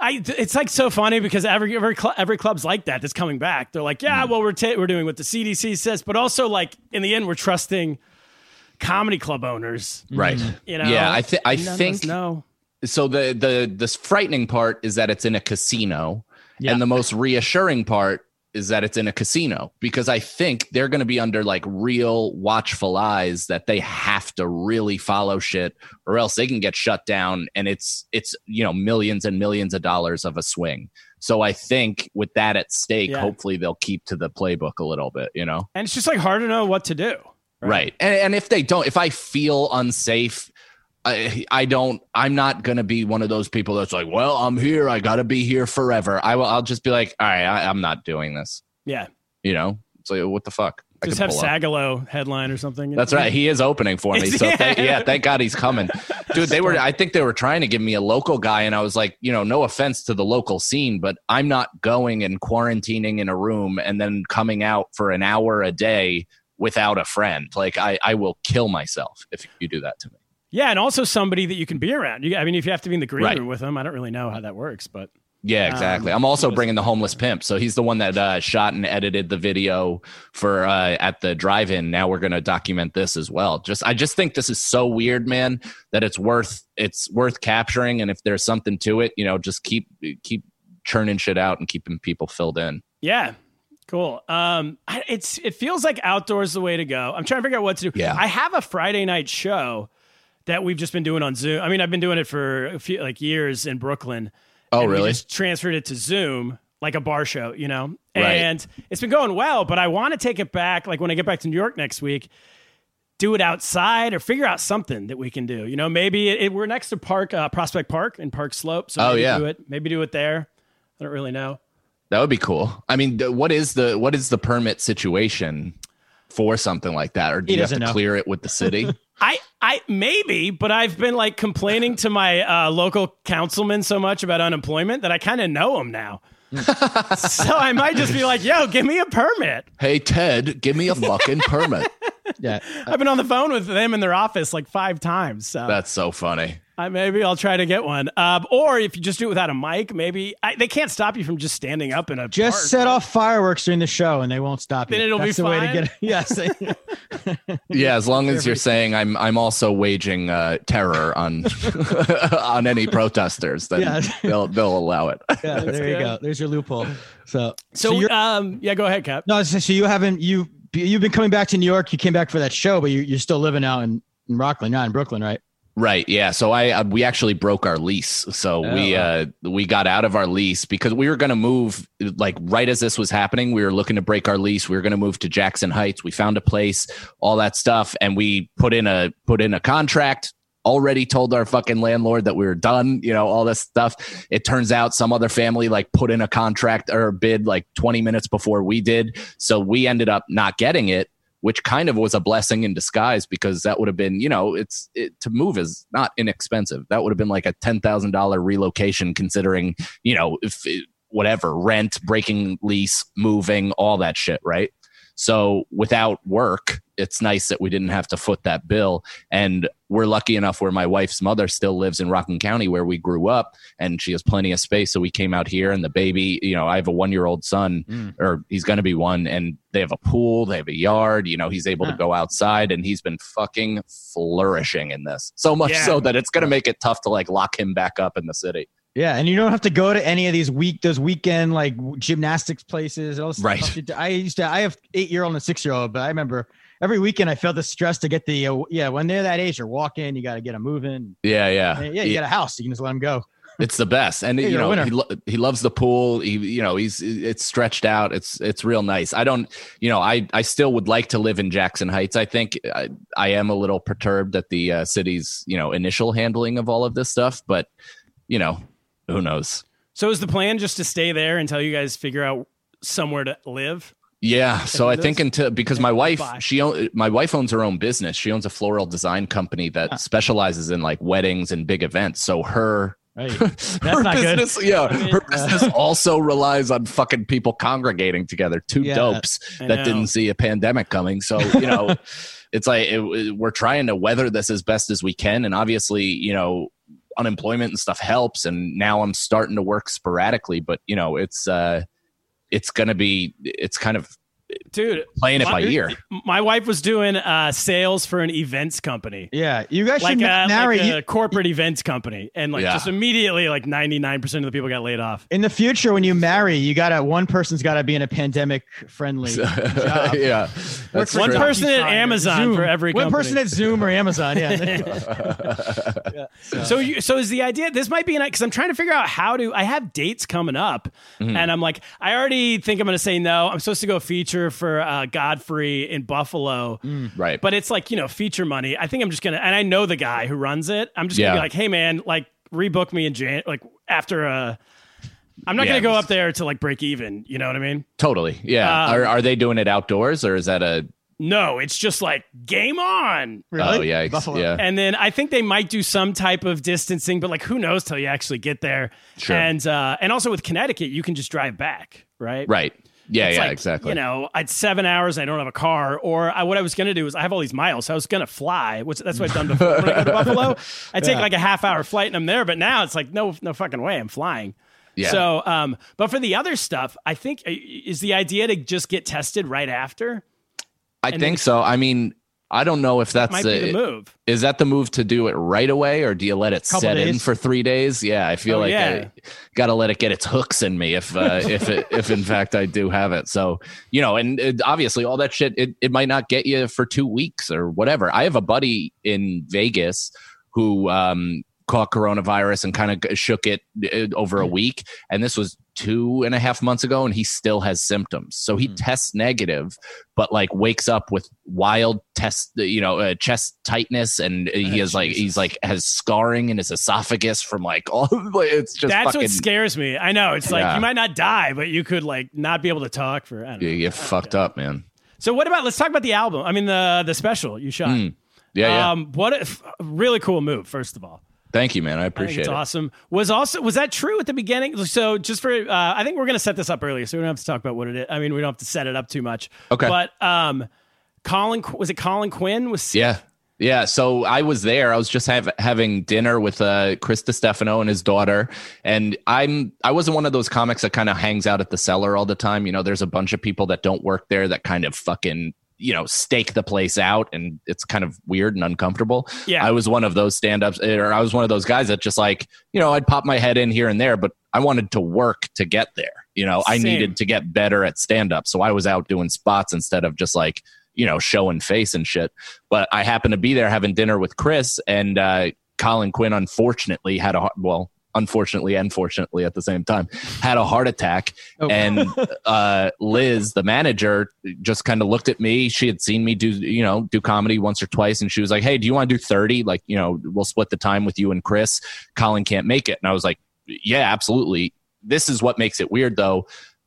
S1: I, it's like so funny because every every, cl- every club's like that that's coming back. They're like, yeah, hmm. well, we're ta- we're doing what the CDC says, but also like in the end, we're trusting comedy club owners.
S3: Right.
S1: You know,
S3: yeah, I think I
S1: None of us
S3: think
S1: know.
S3: so the the the frightening part is that it's in a casino
S2: Yeah.
S3: and the most reassuring part is that it's in a casino because i think they're going to be under like real watchful eyes that they have to really follow shit or else they can get shut down and it's it's you know millions and millions of dollars of a swing so i think with that at stake
S1: Yeah.
S3: hopefully they'll keep to the playbook a little bit you know
S1: And it's just like hard to know what to do.
S3: right, And, and if they don't if i feel unsafe I, I don't i'm not gonna be one of those people that's like well i'm here. I gotta be here forever. I will i'll just be like all right I, i'm not doing this.
S1: Yeah,
S3: you know? It's like what the fuck?
S1: Just have
S3: up.
S1: Sagalo headline or something.
S3: that's right. He is opening for me. [LAUGHS] So yeah. thank god he's coming. [LAUGHS] Dude they were i think they were trying to give me a local guy and i was like you know no offense to the local scene but i'm not going and quarantining in a room and then coming out for an hour a day without a friend. Like i i will kill myself if you do that to me
S1: Yeah, and also somebody that you can be around. You, I mean, if you have to be in the green
S3: Right.
S1: room with them, I don't really know how that works, but
S3: Yeah, exactly.
S1: Um,
S3: I'm also bringing the homeless pimp. So he's the one that uh, shot and edited the video for uh, at the drive-in. Now we're going to document this as well. Just I just think this is so weird, man, that it's worth it's worth capturing. And if there's something to it, you know, just keep keep churning shit out and keeping people filled in.
S1: yeah, cool. Um, it's it feels like outdoors the way to go. I'm trying to figure out what to do.
S3: Yeah.
S1: I have a Friday night show that we've just been doing on Zoom. I mean, I've been doing it for a few like years in Brooklyn.
S3: Oh,
S1: and we
S3: really?
S1: just transferred it to Zoom, like a bar show, you know?
S3: Right.
S1: And it's been going well, but I want to take it back. Like when I get back to New York next week, do it outside or figure out something that we can do. You know, maybe it, we're next to Park uh, Prospect Park in Park Slope. So
S3: Oh,
S1: maybe
S3: yeah.
S1: do it. Maybe do it there. I don't really know.
S3: That would be cool. I mean, what is the what is the permit situation for something like that, or do
S2: He
S3: you have to
S2: know.
S3: clear it with the city? [LAUGHS]
S1: I, I maybe, but I've been like complaining to my uh, local councilman so much about unemployment that I kind of know him now. [LAUGHS] so I might just be like, "Yo, give me a permit."
S3: hey Ted, give me a fucking permit. [LAUGHS]
S2: Yeah. [LAUGHS]
S1: I've been on the phone with them in their office like five times. So
S3: That's so funny.
S1: I, maybe I'll try to get one. Um, or if you just do it without a mic, maybe I, they can't stop you from just standing up in a
S2: Just
S1: park,
S2: set
S1: right?
S2: off fireworks during the show and they won't stop you.
S1: Then it'll be
S2: That's the way to get it. [LAUGHS] Yes. [LAUGHS]
S3: Yeah, as long as you're saying I'm I'm also waging uh, terror on on any protesters, then
S2: Yeah.
S3: they'll they'll allow it.
S2: yeah, there you go. There's your loophole. So,
S1: So,
S2: you're,
S1: um, yeah, go ahead, Cap.
S2: no, so so you haven't you you've been coming back to New York. You came back for that show, but you, you're still living out in, in Rockland, not in Brooklyn, right?
S3: Right. Yeah. So I uh, we actually broke our lease. So
S2: Oh,
S3: we uh we got out of our lease because we were going to move like right as this was happening. We were looking to break our lease. We were going to move to Jackson Heights. We found a place, all that stuff, and we put in a put in a contract. Already told our fucking landlord that we were done. You know all this stuff. It turns out some other family like put in a contract or a bid like 20 minutes before we did. So we ended up not getting it which kind of was a blessing in disguise because that would have been, you know, it's it, to move is not inexpensive. That would have been like a ten thousand dollar relocation, considering, you know, if whatever, rent, breaking lease, moving, all that shit, right? So without work, it's nice that we didn't have to foot that bill. And we're lucky enough where my wife's mother still lives in Rockland County where we grew up and she has plenty of space. So we came out here and the baby, you know, I have a one year old son
S2: Mm.
S3: or he's going to be one and they have a pool, they have a yard, you know, he's able to go outside and he's been fucking flourishing in this. So much
S1: Yeah.
S3: so that it's going to make it tough to like lock him back up in the city.
S2: Yeah, and you don't have to go to any of these week those weekend like gymnastics places.
S3: Right.
S2: stuff. I used to. I have eight year old and a six year old, but I remember every weekend I felt the stress to get the uh, yeah when they're that age you're walking. You got to get them moving.
S3: Yeah, yeah.
S2: And, yeah, you got a house. You can just let them go. [LAUGHS]
S3: It's the best, and
S2: Yeah,
S3: you know he, lo- he loves the pool. He you know he's it's stretched out. It's it's real nice. I don't you know I I still would like to live in Jackson Heights. I think I, I am a little perturbed at the uh, city's you know initial handling of all of this stuff, but you know who knows.
S1: So is the plan just to stay there until you guys figure out somewhere to live?
S3: Yeah, so I think until because my wife she own, my wife owns her own business. She owns a floral design company that specializes in like weddings and big events. So her
S2: Right. [LAUGHS]
S3: her
S2: not good.
S3: business, yeah, her business [LAUGHS] also relies on fucking people congregating together. Two
S2: Yeah,
S3: dopes
S1: I
S3: that didn't see a pandemic coming. So you know, [LAUGHS] it's like it, it- we're trying to weather this as best as we can, and obviously, you know, unemployment and stuff helps. And now I'm starting to work sporadically, but you know, it's uh, it's gonna be it's kind of
S1: Dude,
S3: playing it by ear.
S1: My wife was doing uh, sales for an events company.
S2: Yeah, you guys
S1: Like
S2: should
S1: a,
S2: marry.
S1: like
S2: you-
S1: a corporate events company. And like
S3: Yeah.
S1: just immediately like 99% of the people got laid off.
S2: in the future, when you marry, you gotta one person's got to be in a pandemic friendly [LAUGHS] job.
S3: yeah, that's
S1: One person at Amazon
S2: Zoom.
S1: for every
S2: One
S1: company.
S2: person at Zoom or Amazon. Yeah. [LAUGHS] [LAUGHS]
S1: So, you, so is the idea? This might be an because I'm trying to figure out how to. I have dates coming up,
S3: Mm-hmm.
S1: and I'm like, I already think I'm going to say no. I'm supposed to go feature for uh, Godfrey in Buffalo,
S3: right,
S1: but it's like you know feature money. I think I'm just gonna, and I know the guy who runs it. I'm just gonna be like, hey man, like rebook me in Jan, like after uh I'm not
S3: Yeah,
S1: gonna go up there to like break even. You know what I mean?
S3: totally. Yeah,
S1: Um,
S3: are are they doing it outdoors or is that a?
S1: No, it's just like game on. Really?
S3: Oh yeah,
S2: Buffalo.
S3: yeah.
S1: And then I think they might do some type of distancing, but like who knows till you actually get there.
S3: Sure.
S1: And uh, and also with Connecticut, you can just drive back, right?
S3: Right. Yeah,
S1: It's
S3: yeah,
S1: like,
S3: exactly.
S1: You know, I'd seven hours and I don't have a car, or I, what I was going to do is I have all these miles, so I was going to fly, which that's what I've done [LAUGHS] before. when I go to Buffalo, I take like a half hour flight and I'm there, but now it's like no, no fucking way, I'm flying.
S3: Yeah.
S1: So, um, but for the other stuff, I think uh, is the idea to just get tested right after.
S3: I
S1: and
S3: think
S1: then-
S3: so. I mean, I don't know if that's
S1: Might
S3: the,
S1: move.
S3: Is that the move to do it right away, or do you let it
S2: Couple
S3: set in for three days? Yeah, I feel
S1: Oh,
S3: like
S1: yeah.
S3: I got to let it get its hooks in me if uh, [LAUGHS] if it, if in fact I do have it. So you know, and it, obviously all that shit it, it might not get you for two weeks or whatever. I have a buddy in Vegas who um, caught coronavirus and kind of shook it uh, over a week, and this was two and a half months ago, and he still has symptoms. So he tests negative, but like wakes up with wild test, you know, uh, chest tightness, and he has like he's like has scarring in his esophagus from like [LAUGHS] all. It's just
S1: That's
S3: fucking.
S1: what scares me. I know it's like
S3: Yeah.
S1: you might not die, but you could like not be able to talk for. I don't know.
S3: you get fucked up, man.
S1: So what about? Let's talk about the album. I mean the the special you shot.
S3: Yeah, yeah.
S1: Um, what a really cool move. First of all,
S3: Thank you, man. I
S1: I
S3: appreciate
S1: it's
S3: it.
S1: awesome. Was also was that true at the beginning? So just for, uh, I think we're gonna set this up earlier, so we don't have to talk about what it is. I mean, we don't have to set it up too much.
S3: Okay.
S1: But um, Colin was it Colin Quinn was
S3: Yeah. Yeah, so I was there. I was just have, having dinner with uh, Chris Stefano and his daughter, and I'm I wasn't one of those comics that kind of hangs out at the cellar all the time. You know, there's a bunch of people that don't work there that kind of fucking you know stake the place out, and it's kind of weird and uncomfortable.
S1: Yeah.
S3: I was one of those stand-ups, or I was one of those guys that just like you know I'd pop my head in here and there, but I wanted to work to get there. You know, I needed to get better at stand-up, so I was out doing spots instead of just like you know showing face and shit but I happened to be there having dinner with Chris and uh, Colin Quinn. Unfortunately, had a well, unfortunately and fortunately at the same time, had a heart attack. And uh, Liz, the manager, just kind of looked at me. She had seen me do you know do comedy once or twice, and she was like, "Hey, do you want to do 30? Like, you know, we'll split the time with you and Chris. Colin can't make it." And I was like, "Yeah, absolutely." This is what makes it weird, though.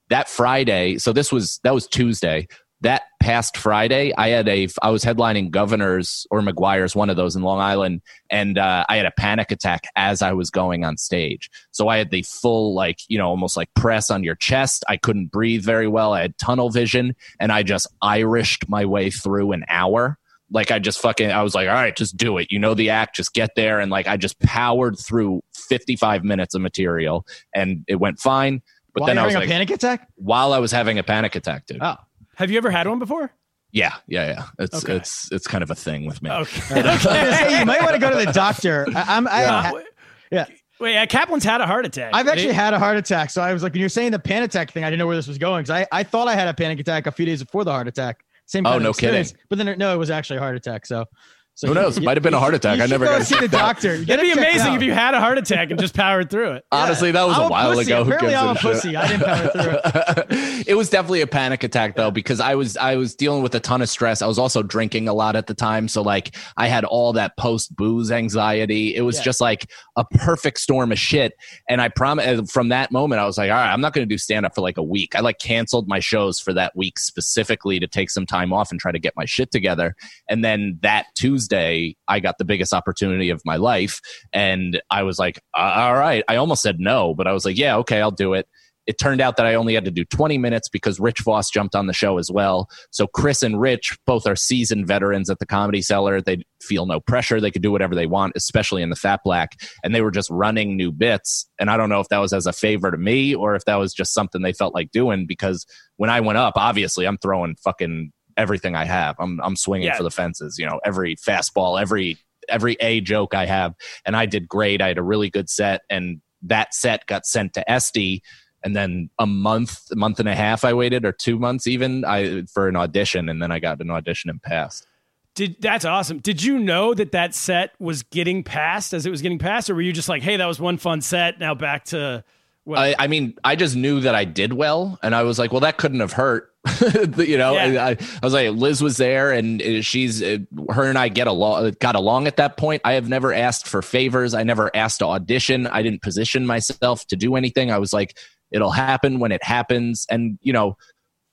S3: That Friday, so this was that was Tuesday that past Friday, I had a I was headlining Governors or McGuire's, one of those in Long Island, and uh, I had a panic attack as I was going on stage. So I had the full like you know almost like press on your chest. I couldn't breathe very well. I had tunnel vision, and I just Irished my way through an hour. Like I just fucking I was like, all right, just do it. You know the act, just get there. And like I just powered through 55 minutes of material, and it went fine. But
S2: While
S3: then I was
S2: having
S3: like,
S2: a panic attack?
S3: while I was having a panic attack, dude.
S2: Oh.
S1: Have you ever had one before?
S3: Yeah, yeah, yeah. It's
S1: Okay.
S3: it's it's kind of a thing with me.
S1: Okay. [LAUGHS]
S2: hey, you might want to go to the doctor. I, I'm, I,
S1: Uh,
S2: I, yeah.
S1: Wait, uh, Kaplan's had a heart attack.
S2: I've actually
S1: Did he?
S2: had a heart attack. So I was like, when you're saying the panic attack thing, I didn't know where this was going because I, I thought I had a panic attack a few days before the heart attack. Same
S3: Oh,
S2: kind of
S3: no
S2: experience.
S3: kidding.
S2: But then, no, it was actually a heart attack. So, so
S3: Who knows?
S2: you-
S3: Might have been a heart attack. I never
S2: go
S3: got to
S2: see the
S3: that.
S2: doctor. Get
S1: It'd be amazing
S2: out.
S1: if you had a heart attack and just powered through it. [LAUGHS]
S3: Honestly, that was
S2: I'm
S3: a while
S2: pussy.
S3: ago. Who
S2: Apparently,
S3: gives
S2: I'm
S3: a
S2: a
S3: shit?
S2: pussy. I didn't power through it. [LAUGHS]
S3: it was definitely a panic attack though because I was I was dealing with a ton of stress. I was also drinking a lot at the time, so like I had all that post booze anxiety. It was
S2: Yeah.
S3: just like a perfect storm of shit. And I promise from that moment, I was like, all right, I'm not going to do stand up for like a week. I like canceled my shows for that week specifically to take some time off and try to get my shit together. And then that Tuesday, I got the biggest opportunity of my life, and I was like, all right. I almost said no, but I was like, yeah, okay, I'll do it it turned out that I only had to do 20 minutes because Rich Voss jumped on the show as well. So Chris and Rich both are seasoned veterans at the Comedy Cellar. They feel no pressure. They could do whatever they want, especially in the Fat Black. And they were just running new bits. And I don't know if that was as a favor to me or if that was just something they felt like doing because when I went up, obviously I'm throwing fucking everything I have. I'm I'm swinging
S1: Yeah.
S3: for the fences. You know, every fastball, every every a joke I have, and I did great. I had a really good set, and that set got sent to Estee. And then a month, a month and a half, I waited, or two months even, I for an audition, and then I got an audition and passed.
S1: Did that's awesome. Did you know that that set was getting passed as it was getting passed, or were you just like, "Hey, that was one fun set. Now back to what?"
S3: I, I mean, I just knew that I did well, and I was like, well, that couldn't have hurt. [LAUGHS] you know,
S1: Yeah.
S3: I, I was like, Liz was there, and uh, she's uh, her and I get along, got along at that point. I have never asked for favors. I never asked to audition. I didn't position myself to do anything. I was like, it'll happen when it happens, and you know.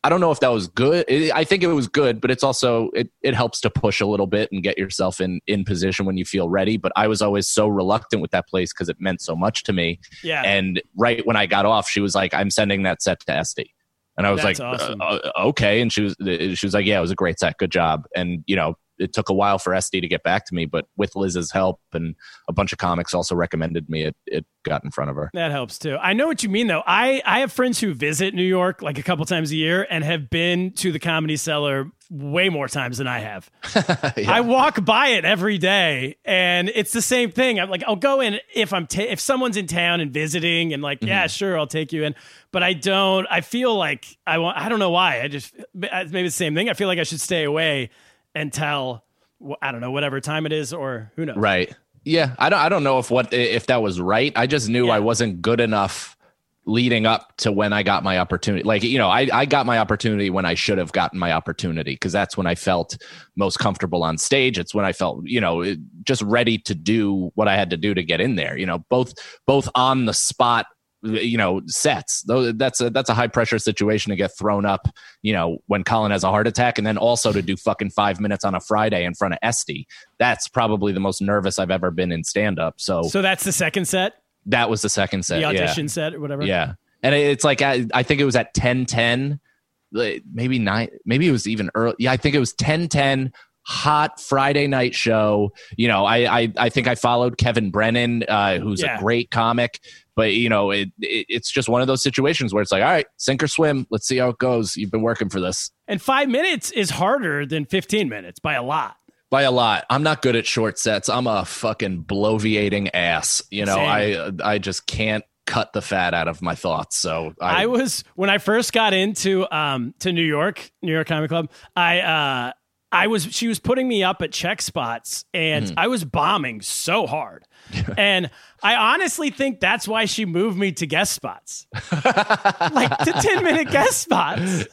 S3: I don't know if that was good. I think it was good, but it's also it, it helps to push a little bit and get yourself in in position when you feel ready. But I was always so reluctant with that place because it meant so much to me.
S1: yeah,
S3: And right when I got off, she was like, "I'm sending that set to Estee," and I was
S1: That's
S3: like,
S1: awesome.
S3: uh, uh, "Okay." And she was she was like, "Yeah, it was a great set, good job." And you know, it took a while for Estee to get back to me, but with Liz's help and a bunch of comics also recommended me, it it got in front of her.
S1: that helps too. I know what you mean, though. I I have friends who visit New York like a couple times a year and have been to the Comedy Cellar way more times than I have. [LAUGHS] I walk by it every day, and it's the same thing. I'm like, I'll go in if I'm ta- if someone's in town and visiting, and like, yeah, mm-hmm. sure, I'll take you in. But I don't. I feel like I want. I don't know why. I just maybe the same thing. I feel like I should stay away until I don't know whatever time it is, or who knows.
S3: Right. Yeah. I don't I don't know if what if that was right. I just knew
S1: Yeah.
S3: I wasn't good enough leading up to when I got my opportunity. Like, you know, I, I got my opportunity when I should have gotten my opportunity because that's when I felt most comfortable on stage. It's when I felt, you know, just ready to do what I had to do to get in there. You know, both both on the spot you know sets though that's a that's a high pressure situation to get thrown up you know when colin has a heart attack and then also to do fucking five minutes on a friday in front of estee that's probably the most nervous i've ever been in stand up so,
S1: So that's the second set,
S3: that was the second set
S1: the
S3: yeah.
S1: audition set, or whatever.
S3: Yeah, and it's like I, I think it was at ten ten, maybe nine, maybe it was even early. Yeah, I think it was ten ten. Hot Friday night show. You know, I I, I think I followed Kevin Brennan, uh, who's
S1: Yeah.
S3: a great comic. But you know, it, it it's just one of those situations where it's like, all right, sink or swim. Let's see how it goes. You've been working for this
S1: And five minutes is harder than 15 minutes by a lot.
S3: By a lot. I'm not good at short sets. I'm a fucking bloviating ass. You know,
S1: Same.
S3: I I just can't cut the fat out of my thoughts. So
S1: I was when I first got into um to New York, New York Comedy Club. I uh I was she was putting me up at check spots and
S3: Mm-hmm.
S1: I was bombing so hard. [LAUGHS] and I honestly think that's why she moved me to guest spots. like to [LAUGHS] 10 minute guest spots.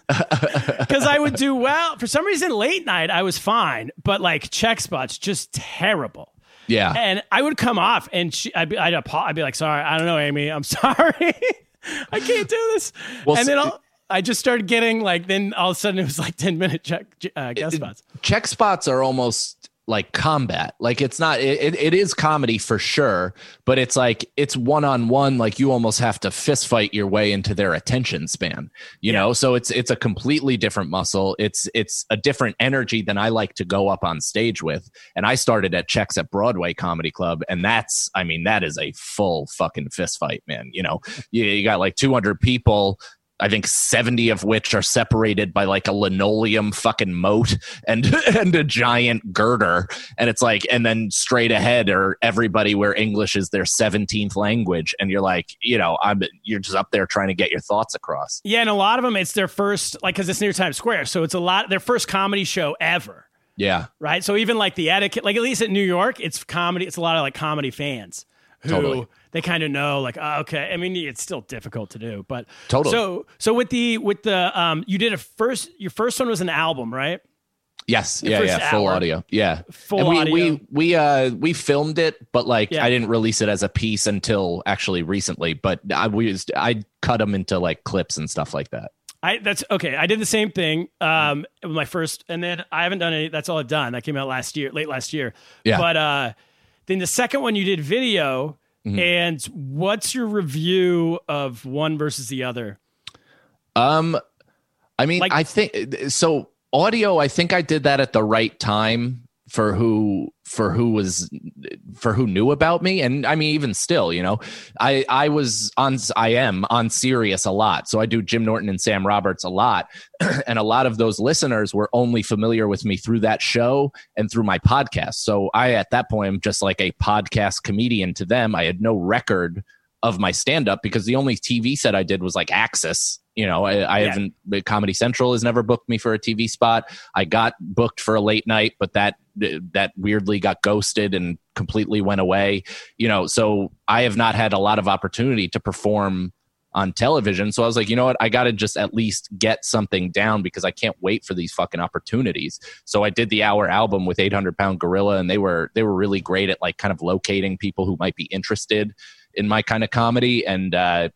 S1: Cuz I would do well. For some reason late night I was fine, but like check spots just terrible.
S3: yeah.
S1: And I would come off and she, I'd, be, I'd, I'd be like, sorry, I don't know, Amy. I'm [LAUGHS] sorry. I can't do this.
S3: Well,
S1: and then I'll, I just started getting like then all of a sudden it was like ten minute check uh, guest spots.
S3: check spots are almost like combat. Like it's not it, it, is comedy for sure but it's like it's one-on-one like you almost have to fist fight your way into their attention span you
S1: Yeah.
S3: know? So it's it's a completely different muscle. It's it's a different energy than i like to go up on stage with. And i started at checks at broadway comedy club and that's i mean that is a full fucking fist fight man you know? You, you got like 200 people I think 70 of which are separated by like a linoleum fucking moat and [LAUGHS] and a giant girder and it's like and then straight ahead are everybody where English is their 17th language and you're like, you know, I'm you're just up there trying to get your thoughts across.
S1: Yeah, and a lot of them it's their first like because it's near Times Square, so it's a lot their first comedy show ever.
S3: Yeah.
S1: right? So even like the etiquette, like at least at New York, it's comedy. It's a lot of like comedy fans who
S3: Totally.
S1: They kind of know, like, oh, okay. I mean, it's still difficult to do, but
S3: Totally.
S1: So so with the with the um, you did a first. Your first one was an album, right?
S3: Yes.
S1: The
S3: Yeah, yeah, full
S1: hour.
S3: audio. Yeah.
S1: Full
S3: and we,
S1: audio.
S3: we we uh we filmed it, but like
S1: Yeah.
S3: I didn't release it as a piece until actually recently, but I we used I cut them into like clips and stuff like that.
S1: I that's okay. I did the same thing. Um, with my first, and then I haven't done any. That's all I've done. That came out last year, late last year.
S3: Yeah.
S1: But uh, then the second one you did video.
S3: Mm-hmm.
S1: And what's your review of one versus the other?
S3: Um, I mean,
S1: Like-
S3: I think so. Audio, I think I did that at the right time for who for who was for who knew about me. And i mean even still you know i i was on i am on Sirius a lot. So i do jim norton and sam roberts a lot. [CLEARS THROAT] And a lot of those listeners were only familiar with me through that show and through my podcast. So i at that point am just like a podcast comedian to them. I had no record of my stand up because the only TV set I did was like AXS. You know, I, I
S1: Yeah.
S3: haven't, Comedy Central has never booked me for a TV spot. I got booked for a late night, but that, that weirdly got ghosted and completely went away. You know, so I have not had a lot of opportunity to perform on television. So I was like, you know what? I got to just at least get something down because I can't wait for these fucking opportunities. So I did the hour album with 800 pound gorilla and they were, they were really great at like kind of locating people who might be interested in my kind of comedy. And, uh,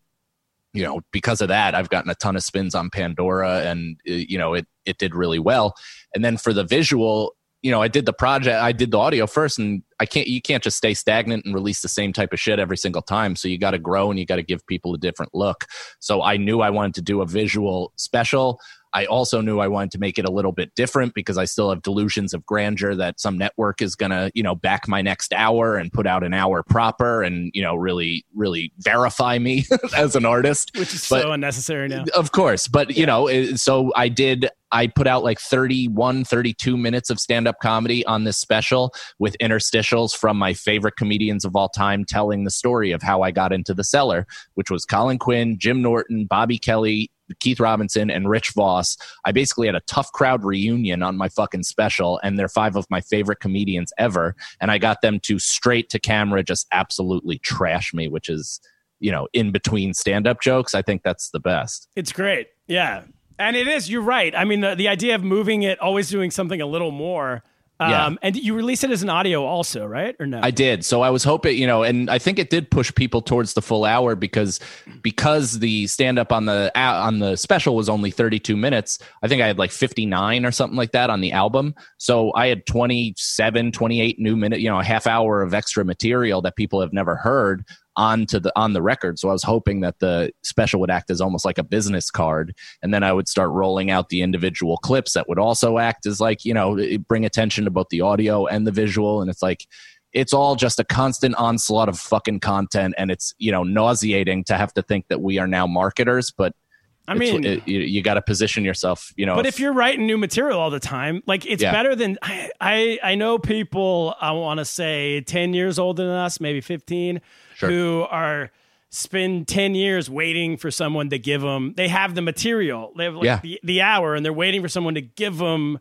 S3: you know, because of that, I've gotten a ton of spins on Pandora and, uh, you know, it, it did really well. And then for the visual, you know, I did the project, I did the audio first, and I can't, you can't just stay stagnant and release the same type of shit every single time. So you got to grow and you got to give people a different look. So I knew I wanted to do a visual special. I also knew I wanted to make it a little bit different because I still have delusions of grandeur that some network is going to, you know, back my next hour and put out an hour proper and, you know, really, really verify me [LAUGHS] as an artist.
S1: Which is
S3: But-
S1: so unnecessary now.
S3: Of course. But, you know, so I did, I put out like 31, 32 minutes of stand up comedy on this special with interstitials from my favorite comedians of all time telling the story of how I got into the cellar, which was Colin Quinn, Jim Norton, Bobby Kelly, Keith Robinson, and Rich Voss. I basically had a tough crowd reunion on my fucking special, and they're five of my favorite comedians ever. And I got them to straight to camera just absolutely trash me, which is, you know, in between stand up jokes. I think that's the best.
S1: It's great. Yeah. And it is, you're right. I mean, the, the idea of moving it, always doing something a little more. Um,
S3: Yeah.
S1: And you release it as an audio also, right? Or no?
S3: I did. So I was hoping, you know, and I think it did push people towards the full hour because because the stand up on the on the special was only 32 minutes. I think I had like 59 or something like that on the album. So I had 27, 28 new minute, you know, a half hour of extra material that people have never heard onto the on the record. So I was hoping that the special would act as almost like a business card and then I would start rolling out the individual clips that would also act as like, you know, bring attention to both the audio and the visual and it's like it's all just a constant onslaught of fucking content and it's you know nauseating to have to think that we are now marketers but
S1: I mean,
S3: it- you, you got to position yourself you know
S1: but if you're writing new material all the time, like it's
S3: Yeah.
S1: better than I, I. I know people. I want to say ten years older than us, maybe fifteen,
S3: Sure.
S1: who are spend ten years waiting for someone to give them. They have the material. They have like
S3: Yeah.
S1: the, the hour, and they're waiting for someone to give them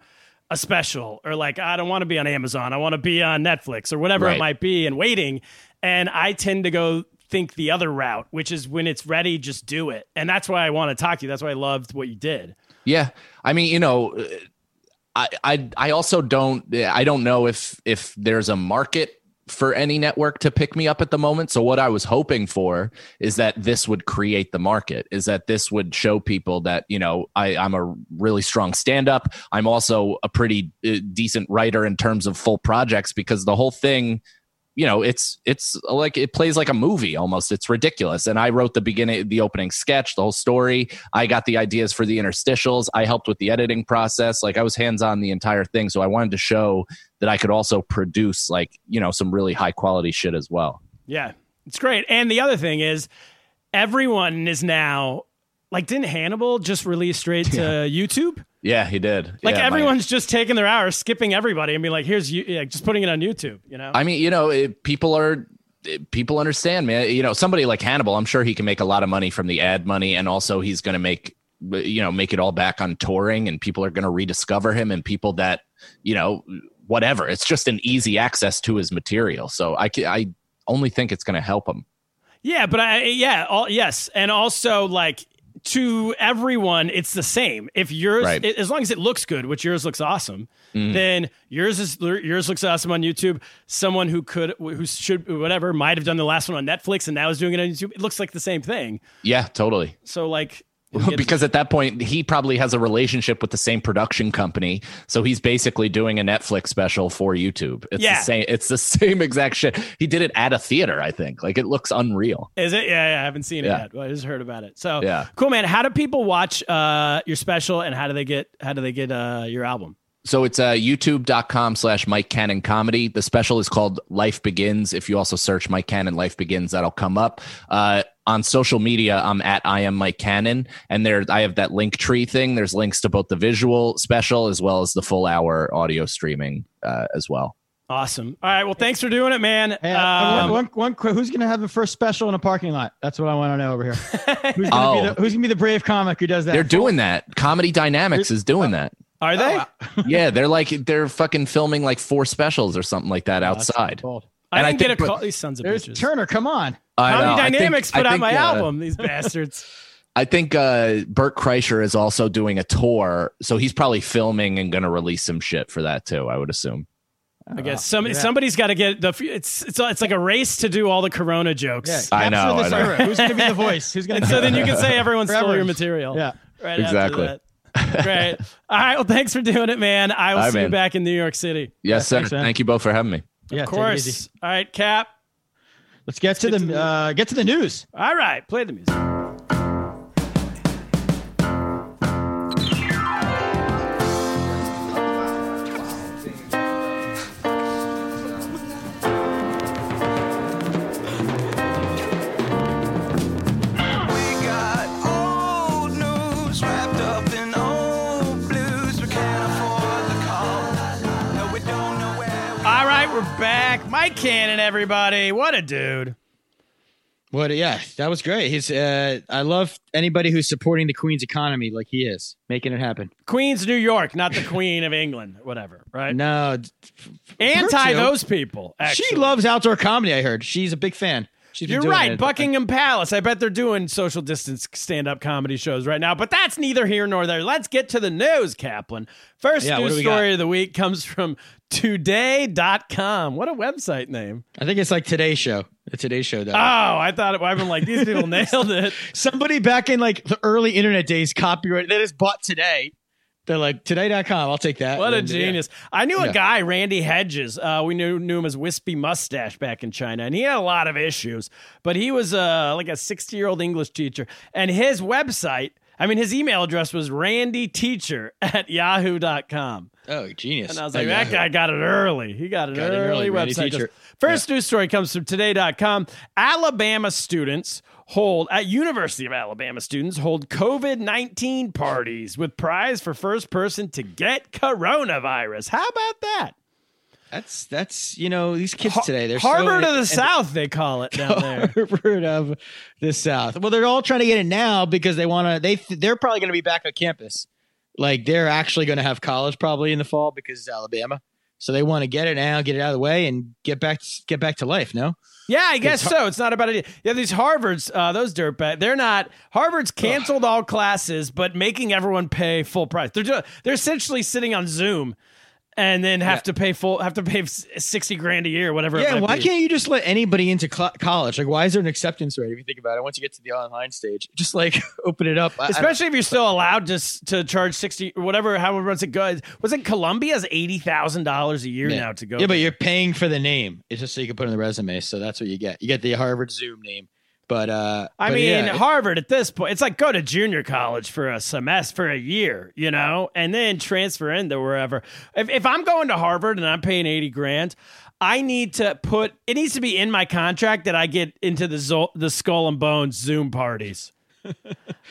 S1: a special or like I don't want to be on Amazon. I want to be on Netflix or whatever it might be, and waiting. And I tend to go think the other route, which is when it's ready, just do it. And that's why I want to talk to you. That's why I loved what you did.
S3: Yeah, I mean, you know, uh, I I I also don't I don't know if if there's a market for any network to pick me up at the moment. So what I was hoping for is that this would create the market, is that this would show people that, you know, I, I'm a really strong stand up. I'm also a pretty uh, decent writer in terms of full projects because the whole thing you know it's it's like it plays like a movie almost. It's ridiculous. And i wrote the beginning the opening sketch the whole story. I got the ideas for the interstitials. I helped with the editing process. Like i was hands on the entire thing. So i wanted to show that i could also produce like you know some really high quality shit as well.
S1: Yeah, it's great. And the other thing is, everyone is now like, didn't Hannibal just release straight to [LAUGHS] YouTube?
S3: Yeah he did
S1: Like
S3: Yeah, my-
S1: everyone's just taking their hours, skipping everybody, and be like, "Here's you," yeah, just putting it on YouTube. You know?
S3: I mean, you know, it, people are it- people understand, man. You know, somebody like Hannibal, I'm sure he can make a lot of money from the ad money, and also he's going to make you know make it all back on touring, and people are going to rediscover him, and people that you know whatever. It's just an easy access to his material, so I I only think it's going to help him.
S1: Yeah, but I yeah, all, yes, and also like to everyone, it's the same. If yours,
S3: Right.
S1: it- as long as it looks good, which yours looks awesome, mm-hmm. then yours is yours looks awesome on YouTube. Someone who could, who should, whatever, might have done the last one on Netflix and now is doing it on YouTube. It looks like the same thing.
S3: Yeah, totally.
S1: So like,
S3: because at that point he probably has a relationship with the same production company so he's basically doing a netflix special for youtube it's
S1: Yeah.
S3: the same it's the [LAUGHS] same exact shit he did it at a theater i think like it looks unreal
S1: is it? Yeah, yeah, I haven't seen it
S3: Yeah.
S1: yet. But I just heard about it. So
S3: Yeah.
S1: cool, man. How do people watch uh, your special, and how do they get how do they get uh, your album?
S3: so it's uh, youtube.com slash mike cannon comedy the special is called life begins if you also search mike cannon life begins that'll come up uh, on social media i'm at i am mike cannon and there i have that link tree thing there's links to both the visual special as well as the full hour audio streaming uh, as well
S1: Awesome. All right. Well, thanks for doing it, man.
S2: Hey, uh,
S1: Um,
S2: one, one, one quick, who's going to have the first special in a parking lot? That's what I want to know over here. [LAUGHS] Who's going to
S3: Oh.
S2: be the Who's going to be the brave comic who does that?
S3: they're doing that comedy dynamics is doing that
S1: are they?
S3: yeah, they're like they're fucking filming like four specials or something like that outside.
S2: Bold.
S1: I
S3: And I
S1: didn't get a call. These sons of
S2: There's
S1: bitches.
S2: Turner. Come on.
S3: I know.
S1: Comedy
S3: I think-
S1: Dynamics
S3: I
S1: put out
S3: think,
S1: my
S3: uh,
S1: album. These bastards. [LAUGHS]
S3: I think uh, Bert Kreischer is also doing a tour, so he's probably filming and going to release some shit for that too. I would assume.
S1: I guess some, somebody's got to get the. It's it's it's like a race to do all the Corona jokes.
S2: Yeah,
S3: I
S2: capture
S3: know,
S2: This
S3: I know.
S2: Who's going to be the [LAUGHS] voice? Who's going to?
S1: So then you can say [LAUGHS] everyone stole your material.
S2: Yeah.
S1: Right.
S3: Exactly.
S1: After that. Great. All right. Well, thanks for doing it, man. I will
S3: All right,
S1: see you back in New York City.
S3: Yes, sir.
S2: thanks.
S3: Thank you both for having me.
S2: Yeah,
S1: Of
S2: take it easy.
S1: course. All right, Cap.
S2: Let's get to the uh, get to the news.
S1: All right. Play the music. Back. Mike Cannon, everybody. What a dude.
S2: What? Yeah, that was great. He's. Uh, I love anybody who's supporting the Queens economy like he is, making it happen.
S1: Queens New York, not the Queen of England, whatever, right?
S2: No,
S1: Anti those people. Actually.
S2: she loves outdoor comedy. I heard she's a big fan.
S1: You're right. Buckingham Palace. I bet they're doing social distance stand up comedy shows right now, but that's neither here nor there. Let's get to the news, Kaplan. First
S2: Yeah,
S1: news story of the week comes from today.com. What a website name.
S2: I think it's like Today's Show. The Today Show. Does.
S1: Oh, I thought it, I've been like, these people [LAUGHS] nailed it.
S2: Somebody back in like the early internet days copyright that is bought today. They're like today.com. I'll take that.
S1: What a
S2: And, yeah.
S1: genius. I knew a
S2: Yeah.
S1: guy, Randy Hedges. Uh, we knew, knew him as Wispy Mustache back in China, and he had a lot of issues, but he was uh, like a 60 year old English teacher. And his website, I mean, his email address was randyteacher at yahoo.com.
S2: Oh, genius.
S1: And I was like,
S2: Oh,
S1: that guy got it early. He got an
S2: Got it
S1: early,
S2: early,
S1: website.
S2: Teacher.
S1: First news story comes from today.com. Alabama students hold, at University of Alabama students hold COVID 19 parties with prize for first person to get coronavirus. How about that?
S2: That's that's you know these kids today. They're
S1: Harvard
S2: so,
S1: of the South, they call it down there. [LAUGHS]
S2: Harvard of the South. Well, they're all trying to get it now because they want to. They they're probably going to be back on campus. Like they're actually going to have college probably in the fall because it's Alabama. So they want to get it now, get it out of the way, and get back get back to life. No,
S1: Yeah, I guess so. It's not about it. Yeah, these Harvards, uh, those dirtbag, they're not. Harvard's canceled all classes, but making everyone pay full price. They're ju- they're essentially sitting on Zoom and then have to pay full have to pay sixty grand a year, whatever. it
S2: Yeah, why
S1: be.
S2: can't you just let anybody into cl- college? Like, why is there an acceptance rate if you think about it? Once you get to the online stage, just like [LAUGHS] open it up. I- I
S1: Especially if you're still allowed to to charge sixty, whatever, however much it goes. Was it Columbia's eighty thousand dollars a year
S2: Yeah.
S1: now to go?
S2: Yeah, but you're paying for the name. It's just so you can put it in the resume. So that's what you get. You get the Harvard Zoom name. But uh
S1: I
S2: but
S1: mean,
S2: yeah,
S1: Harvard at this point, it's like go to junior college for a semester, for a year, you know, and then transfer into wherever. If, if I'm going to Harvard and I'm paying 80 grand, I need to put, it needs to be in my contract that I get into the, Zo- the Skull and Bones Zoom parties. [LAUGHS]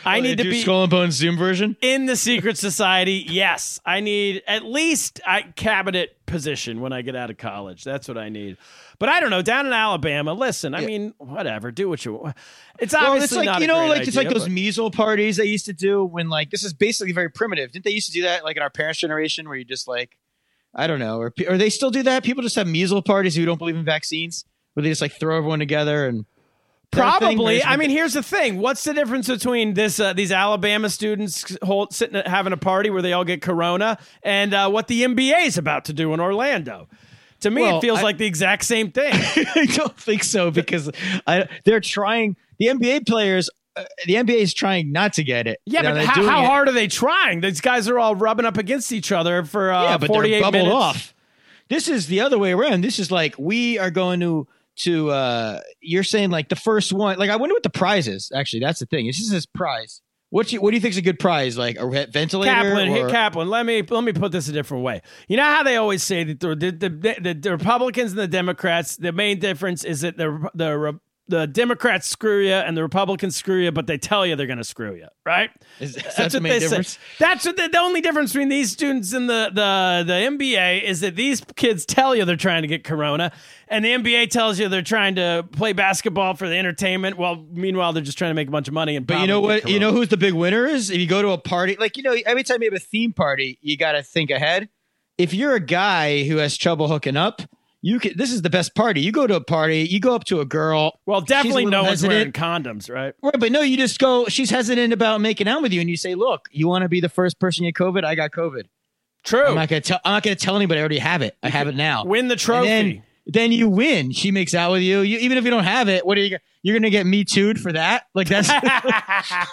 S1: I
S2: Oh,
S1: need to be
S2: Skull and Bones Zoom version.
S1: in the secret society. Yes, I need at least a cabinet position when I get out of college. That's what I need. But I don't know. Down in Alabama, listen. I mean, whatever. Do what you want. It's obviously Well,
S2: it's like
S1: not
S2: you know, like it's like those
S1: but-
S2: measle parties they used to do when like this is basically very primitive. Didn't they used to do that like in our parents' generation where you just like I don't know, or or they still do that? People just have measle parties who don't believe in vaccines, where they just like throw everyone together and Is that a thing? Or
S1: Probably. I mean, here's the thing. What's the difference between this uh, these Alabama students hold, sitting at, having a party where they all get corona and uh, what the NBA is about to do in Orlando? To me,
S2: Well,
S1: it feels
S2: I-
S1: like the exact same thing. [LAUGHS]
S2: I don't think so because I, they're trying. The NBA players, uh, the NBA is trying not to get it.
S1: Yeah,
S2: know,
S1: but how, how hard are they trying? These guys are all rubbing up against each other for uh,
S2: yeah, but
S1: 48
S2: they're bubbled
S1: minutes.
S2: off. This is the other way around. This is like we are going to to. uh You're saying like the first one. Like I wonder what the prize is. Actually, that's the thing. This is his prize. What do you, what do you think is a good prize? Like a ventilator?
S1: Kaplan,
S2: or-
S1: Kaplan. Let me let me put this a different way. You know how they always say that the the, the, the Republicans and the Democrats. The main difference is that the the the Democrats screw you and the Republicans screw you, but they tell you they're going to screw you, right?
S2: Is- is that
S1: That's
S2: the
S1: what
S2: main
S1: they
S2: difference?
S1: say. That's what the, the only difference between these students and the, the the NBA is that these kids tell you they're trying to get corona, and the NBA tells you they're trying to play basketball for the entertainment. Well, meanwhile, they're just trying to make a bunch of money. And
S2: But you know what? You know who's the big winner is? If you go to a party, like you know, every time you have a theme party, you got to think ahead. If you're a guy who has trouble hooking up, you can. This is the best party. You go to a party, you go up to a girl.
S1: Well, definitely no one's wearing condoms, right?
S2: Right, but no, you just go. She's hesitant about making out with you, and you say, "Look, you want to be the first person to get COVID? I got COVID.
S1: True.
S2: I'm not gonna tell. I'm not gonna tell anybody. I already have it. I have it now.
S1: Win the trophy.
S2: then, then you win. She makes out with you. you. Even if you don't have it, what are you? You're gonna get me too'd for that? Like that's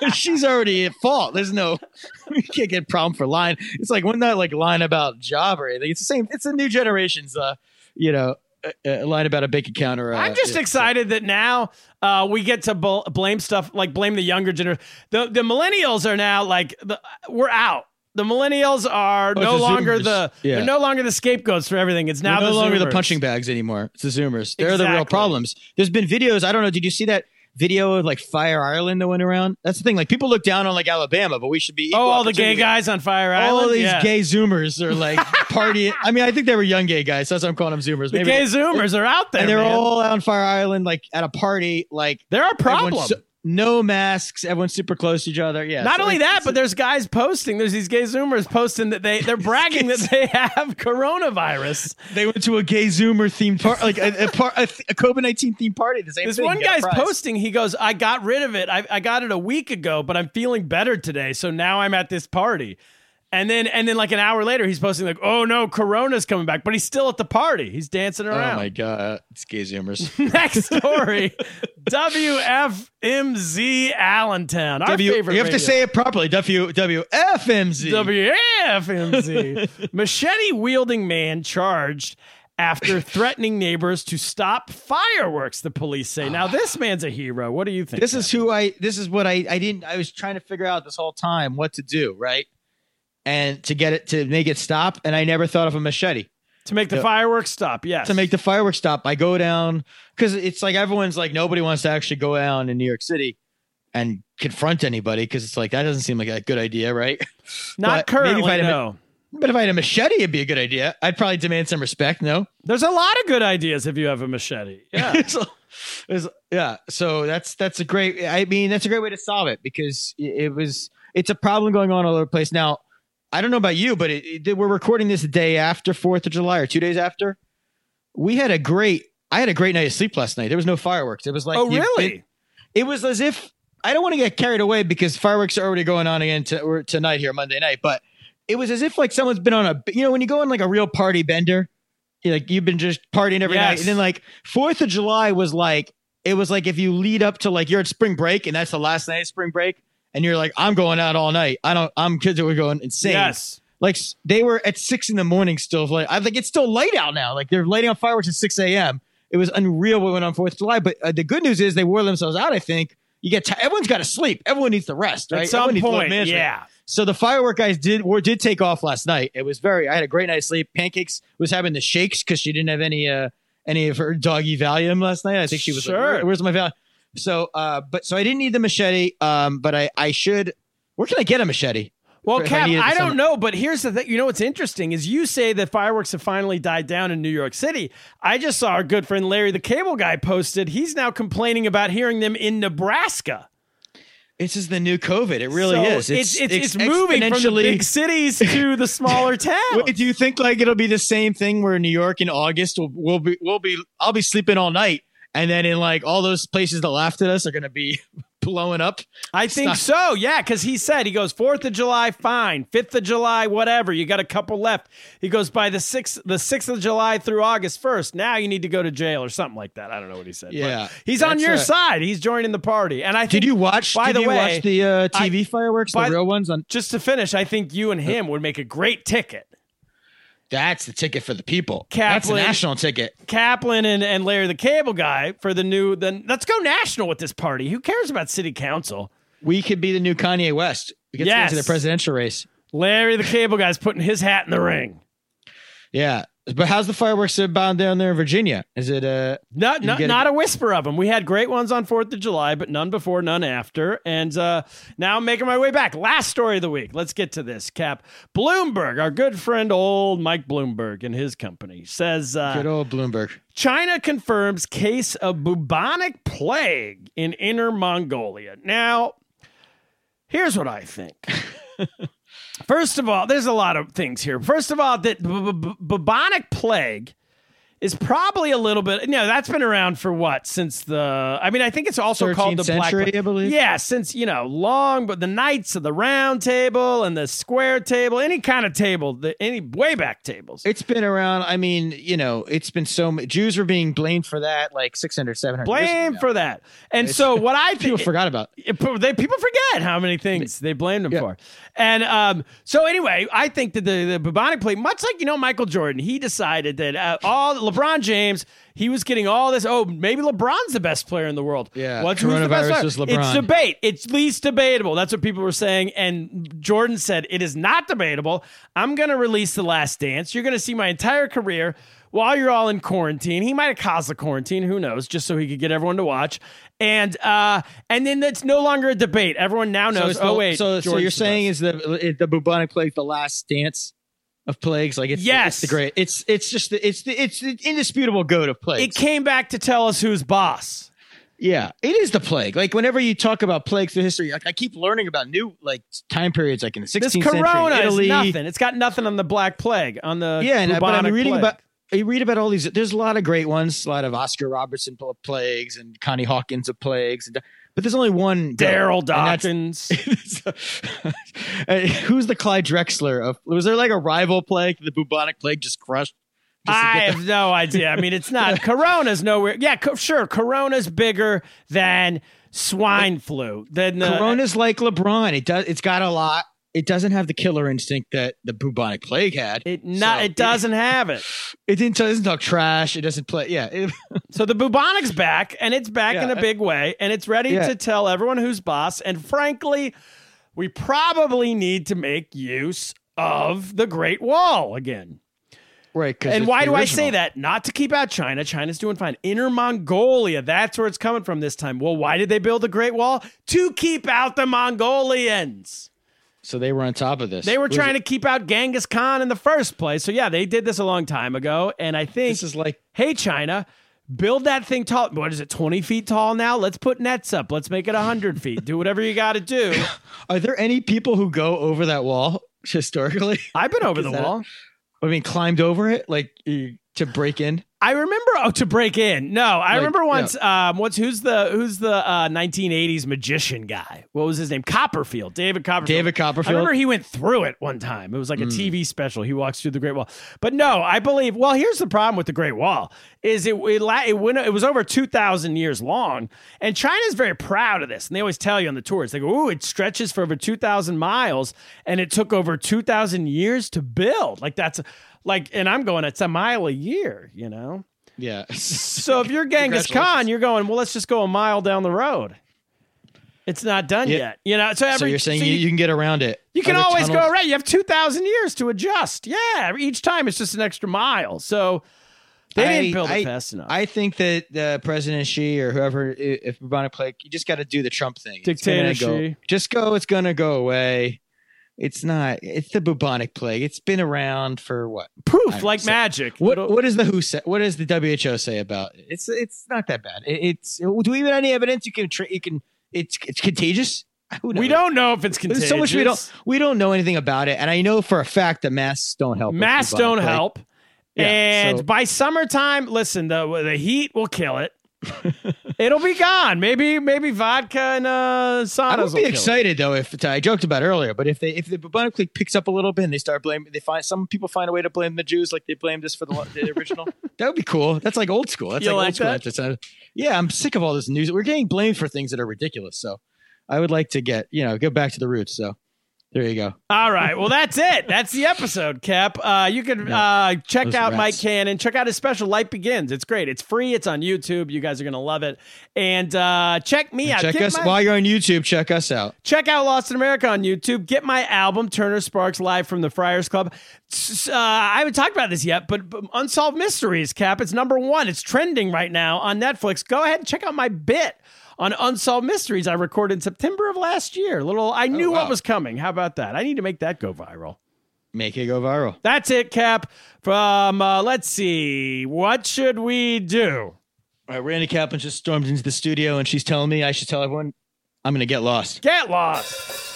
S2: [LAUGHS] [LAUGHS] she's already at fault. There's no [LAUGHS] you can't get problem for lying. It's like when that like line about job or anything. It's the same. It's the new generation's uh you know uh, line about a bank account or. Uh,
S1: I'm just
S2: yeah.
S1: excited that now uh, we get to bl- blame stuff like blame the younger generation. The the millennials are now like the, we're out. The millennials are
S2: Oh,
S1: no
S2: the
S1: longer
S2: Zoomers.
S1: the
S2: Yeah.
S1: they're no longer the scapegoats for everything. It's now
S2: They're no
S1: the
S2: longer the punching bags anymore. It's the Zoomers. They're the real problems. There's been videos. I don't know. Did you see that video of like Fire Island that went around? That's the thing. Like people look down on like Alabama, but we should be.
S1: Oh, all the gay guys on Fire Island.
S2: All these
S1: Yeah.
S2: gay Zoomers are like [LAUGHS] partying. I mean, I think they were young gay guys. So that's why I'm calling them Zoomers.
S1: The
S2: Maybe-
S1: gay Zoomers are out there,
S2: and they're
S1: man.
S2: all on Fire Island, like at a party. Like
S1: there are a
S2: everyone's
S1: problem.
S2: so- no masks. Everyone's super close to each other. Yeah.
S1: Not
S2: so,
S1: only
S2: like,
S1: that, but there's guys posting. There's these gay Zoomers posting that they they're [LAUGHS] bragging that they have coronavirus.
S2: they went to a gay Zoomer themed party, like a, a, par- a, a COVID nineteen themed party. The same
S1: This
S2: thing.
S1: one
S2: You got a
S1: guy's posting. He goes, "I got rid of it. I, I got it a week ago, but I'm feeling better today. So now I'm at this party." And then, and then, like an hour later, he's posting like, "Oh no, Corona's coming back," but he's still at the party. He's dancing
S2: oh,
S1: around.
S2: Oh my god, it's gay Zoomers.
S1: Next story: [LAUGHS] WFMZ Allentown, our
S2: W,
S1: favorite.
S2: you have to say it properly. W WFMZ.
S1: WFMZ. [LAUGHS] Machete wielding man charged after [LAUGHS] threatening neighbors to stop fireworks, the police say. Now, this man's a hero. What do you think?
S2: this is who I. This is what I. I didn't. I was trying to figure out this whole time what to do, right? And to get it to make it stop, and I never thought of a machete.
S1: to make the
S2: Yeah.
S1: fireworks stop. Yes.
S2: to make the fireworks stop. I go down because it's like everyone's like nobody wants to actually go down in New York City and confront anybody because it's like that doesn't seem like a good idea, right?
S1: Not
S2: but maybe if
S1: currently,
S2: I had a-
S1: no.
S2: But if I had a machete, it'd be a good idea. I'd probably demand some respect. No,
S1: There's a lot of good ideas if you have a machete. Yeah. [LAUGHS]
S2: it's- yeah. So that's that's a great. I mean, that's a great way to solve it because it, it was it's a problem going on all over the place now. I don't know about you, but it, it, we're recording this the day after Fourth of July or two days after. We had a great. I had a great night of sleep last night. There was no fireworks. It was like
S1: oh, really?
S2: it- it was as if I don't want to get carried away because fireworks are already going on again to, or tonight here Monday night, but it was as if like someone's been on a you know when you go on like a real party bender, you like you've been just partying every night, and then like Fourth of July was like it was like if you lead up to like you're at spring break and that's the last night of spring break, and you're like I'm going out all night. I don't. I'm kids that were going insane.
S1: Yes.
S2: Like they were at six in the morning still. Like I think it's still light out now. Like they're lighting on fireworks at six a.m. It was unreal what went on Fourth of July. But uh, the good news is they wore themselves out. I think you get t- everyone's got to sleep. Everyone needs to rest. Right.
S1: At some
S2: Everyone
S1: point, yeah.
S2: So the firework guys did or did take off last night. It was very. I had a great night's sleep. Pancakes was having the shakes because she didn't have any uh any of her doggy Valium last night. I think she was like,
S1: Sure.
S2: "Where- where's my Valium? So uh, but so I didn't need the machete. Um, but I I should. Where can I get a machete?
S1: Well,
S2: If I
S1: Cap, I don't know, but here's the thing. You know what's interesting is you say that fireworks have finally died down in New York City. I just saw our good friend Larry the Cable Guy posted. He's now complaining about hearing them in Nebraska.
S2: This is the new COVID. It really
S1: So
S2: is.
S1: It's it's, it's, moving from the big cities to the smaller [LAUGHS] towns.
S2: Wait, do you think like it'll be the same thing where New York in August will we'll be we'll be I'll be sleeping all night and then in like all those places that laughed at us are gonna be [LAUGHS] blowing up.
S1: I think
S2: Stop.
S1: so, yeah, because he said he goes Fourth of July, fine. Fifth of July, whatever. You got a couple left. He goes by the sixth, the sixth of July through August first. Now you need to go to jail or something like that. I don't know what he said. but
S2: Yeah,
S1: he's on your
S2: a-
S1: side. He's joining the party. And I think,
S2: Did you watch?
S1: By
S2: did
S1: the
S2: you
S1: way,
S2: watch the uh, TV fireworks, the real ones? On
S1: just to finish, I think you and him would make a great ticket.
S2: That's the ticket for the people. that's the national ticket.
S1: Kaplan and, and Larry the Cable Guy for the new. Then let's go national with this party. Who cares about city council?
S2: We could be the new Kanye West. We get
S1: Yes.
S2: into the presidential race.
S1: Larry the Cable Guy's putting his hat in the ring.
S2: Yeah, but how's the fireworks bound down there in Virginia? Is it uh?
S1: Not
S2: You
S1: not,
S2: a-
S1: not a whisper of them. We had great ones on Fourth of July, but none before, none after. And uh, now I'm making my way back. Last story of the week. Let's get to this. Cap Bloomberg, our good friend, old Mike Bloomberg, and his company says uh,
S2: Good old Bloomberg.
S1: China confirms case of bubonic plague in Inner Mongolia. Now, here's what I think. [LAUGHS] First of all, there's a lot of things here. First of all, that bu- bu- bu- bubonic plague is probably a little bit. No, that's been around for what since the. I mean, I think it's also called the
S2: 13th
S1: Black.
S2: century, I believe.
S1: Yeah, since you know long, but the Knights of the Round Table and the Square Table, any kind of table, the, any way back tables.
S2: It's been around. I mean, you know, it's been so. Jews were being blamed for that like 600, 700
S1: Blame for that. And so what I [LAUGHS]
S2: People forgot about.
S1: it- they people forget how many things they blamed him
S2: Yeah.
S1: for. And um, so anyway, I think that the, the bubonic plague, much like you know Michael Jordan, he decided that uh, all LeBron James, he was getting all this. Oh, maybe LeBron's the best player in the world.
S2: Yeah,
S1: What's who's the best player? It's debate. It's least debatable. That's what people were saying. And Jordan said it is not debatable. I'm going to release the Last Dance. You're going to see my entire career. While you're all in quarantine, he might have caused the quarantine. Who knows? Just so he could get everyone to watch, and uh, and then it's no longer a debate. Everyone now knows.
S2: it's
S1: oh
S2: the-
S1: wait,
S2: So, so you're saying
S1: best.
S2: is the the bubonic plague the last dance of plagues? Like it's
S1: Yes.
S2: it's the great. It's it's just the, it's the it's the indisputable goat of plagues.
S1: it came back to tell us who's boss.
S2: yeah, it is the plague. Like whenever you talk about plagues through history, like I keep learning about new like time periods, like in the 16th
S1: This
S2: century,
S1: corona
S2: Italy.
S1: is nothing. It's got nothing on the Black Plague on the
S2: Yeah, and, uh, but I'm reading
S1: plague.
S2: about. You read about all these. There's a lot of great ones. A lot of Oscar Robertson pl- plagues and Connie Hawkins of plagues. And, but there's only one. Darryl
S1: Dawkins. [LAUGHS] [LAUGHS]
S2: Who's the Clyde Drexler of? Was there like a rival plague? The bubonic plague just crushed. just
S1: I have no idea. I mean, it's not [LAUGHS] Corona's nowhere. Yeah, co- sure. Corona's bigger than swine flu. Then the,
S2: Corona's like LeBron. It does. It's got a lot. It doesn't have the killer instinct that the bubonic plague had.
S1: It not.
S2: So
S1: it doesn't have it. [LAUGHS]
S2: It, didn't. Doesn't talk trash. It doesn't play. Yeah. it- [LAUGHS]
S1: So the bubonic's back, and it's back in a big way, and it's ready
S2: Yeah.
S1: to tell everyone who's boss. And frankly, we probably need to make use of the Great Wall again.
S2: Right.
S1: And why do I say that? Not to keep out China. China's doing fine. Inner Mongolia, that's where it's coming from this time. Well, why did they build the Great Wall? To keep out the Mongolians.
S2: So they were on top of this.
S1: They were trying to keep out Genghis Khan in the first place. So yeah, they did this a long time ago. And I think
S2: This is like
S1: hey China, build that thing tall. What is it, 20 feet tall now? Let's put nets up. Let's make it 100 feet. Do whatever you got to do. [LAUGHS]
S2: Are there any people who go over that wall historically?
S1: I've been [LAUGHS] over the
S2: that-
S1: wall.
S2: I mean, climbed over it like to break in.
S1: I remember oh to break in. No, I
S2: Like,
S1: remember once. Um, what's who's the who's the uh, 1980s magician guy? What was his name? Copperfield, David Copperfield.
S2: David Copperfield.
S1: I remember he went through it one time. It was like a TV special. He walks through the Great Wall. But no, I believe. Well, here's the problem with the Great Wall: is it it, it went it was over 2,000 years long, and China's very proud of this. And they always tell you on the tours, they go, "Ooh, it stretches for over 2,000 miles, and it took over 2,000 years to build." Like that's like, and I'm going, it's a mile a year, you know.
S2: Yeah.
S1: So if you're Genghis Khan, you're going, well, let's just go a mile down the road. It's not done
S2: Yeah.
S1: yet, you know. So every
S2: so you're saying
S1: so
S2: you, you can get around it.
S1: you can always go
S2: tunnels-
S1: right. You have two thousand years to adjust. Yeah, each time it's just an extra mile. So they didn't build
S2: I-
S1: it fast enough.
S2: I think that uh, President Xi or whoever, if bubonic plague, you just got to do the Trump thing.
S1: Dictator
S2: go-
S1: Xi.
S2: Just go. It's gonna go away. It's not. It's the bubonic plague. It's been around for what?
S1: Proof like
S2: so-
S1: magic.
S2: What What does the WHO say? What does the WHO say about it? It's it's not that bad. It, it's. Do we even have any evidence? You can. Tra- you can. It's it's contagious. Who knows?
S1: we don't know if it's contagious.
S2: There's so much we don't. We don't know anything about it, and I know for a fact that masks don't help.
S1: Masks don't
S2: plague.
S1: help.
S2: Yeah,
S1: and
S2: so-
S1: by summertime, listen, the the heat will kill it. [LAUGHS] It'll be gone. Maybe maybe vodka and uh, saunas.
S2: I would be
S1: kill it.
S2: excited though if I joked about earlier, but if they if the bubonic plague picks up a little bit and they start blaming, they find some people find a way to blame the Jews like they blamed us for the, the original. [LAUGHS] that would be cool. That's like old school. That's
S1: You
S2: like,
S1: like
S2: old school.
S1: that?
S2: Yeah, I'm sick of all this news. We're getting blamed for things that are ridiculous. So I would like to get you know go back to the roots. So there you go.
S1: All right. Well, that's it. That's the episode, Cap. Uh, you can uh, check out
S2: rats.
S1: Mike Cannon. Check out his special, Light Begins. It's great. It's free. It's on YouTube. You guys are going to love it. And uh, check me out.
S2: Check
S1: Get
S2: us
S1: my-
S2: while you're on YouTube. Check us out.
S1: Check out Lost in America on YouTube. Get my album, Turner Sparks, live from the Friars Club. Uh, I haven't talked about this yet, but, but Unsolved Mysteries, Cap, it's number one. It's trending right now on Netflix. Go ahead and check out my bit on Unsolved Mysteries I recorded in September of last year. Little, I knew what
S2: wow.
S1: was coming. How about that? I need to make that go viral.
S2: Make it go viral.
S1: That's it, Cap. From, uh, let's see, what should we do?
S2: All right, Randy Kaplan just stormed into the studio and she's telling me I should tell everyone I'm going to get lost.
S1: Get. Lost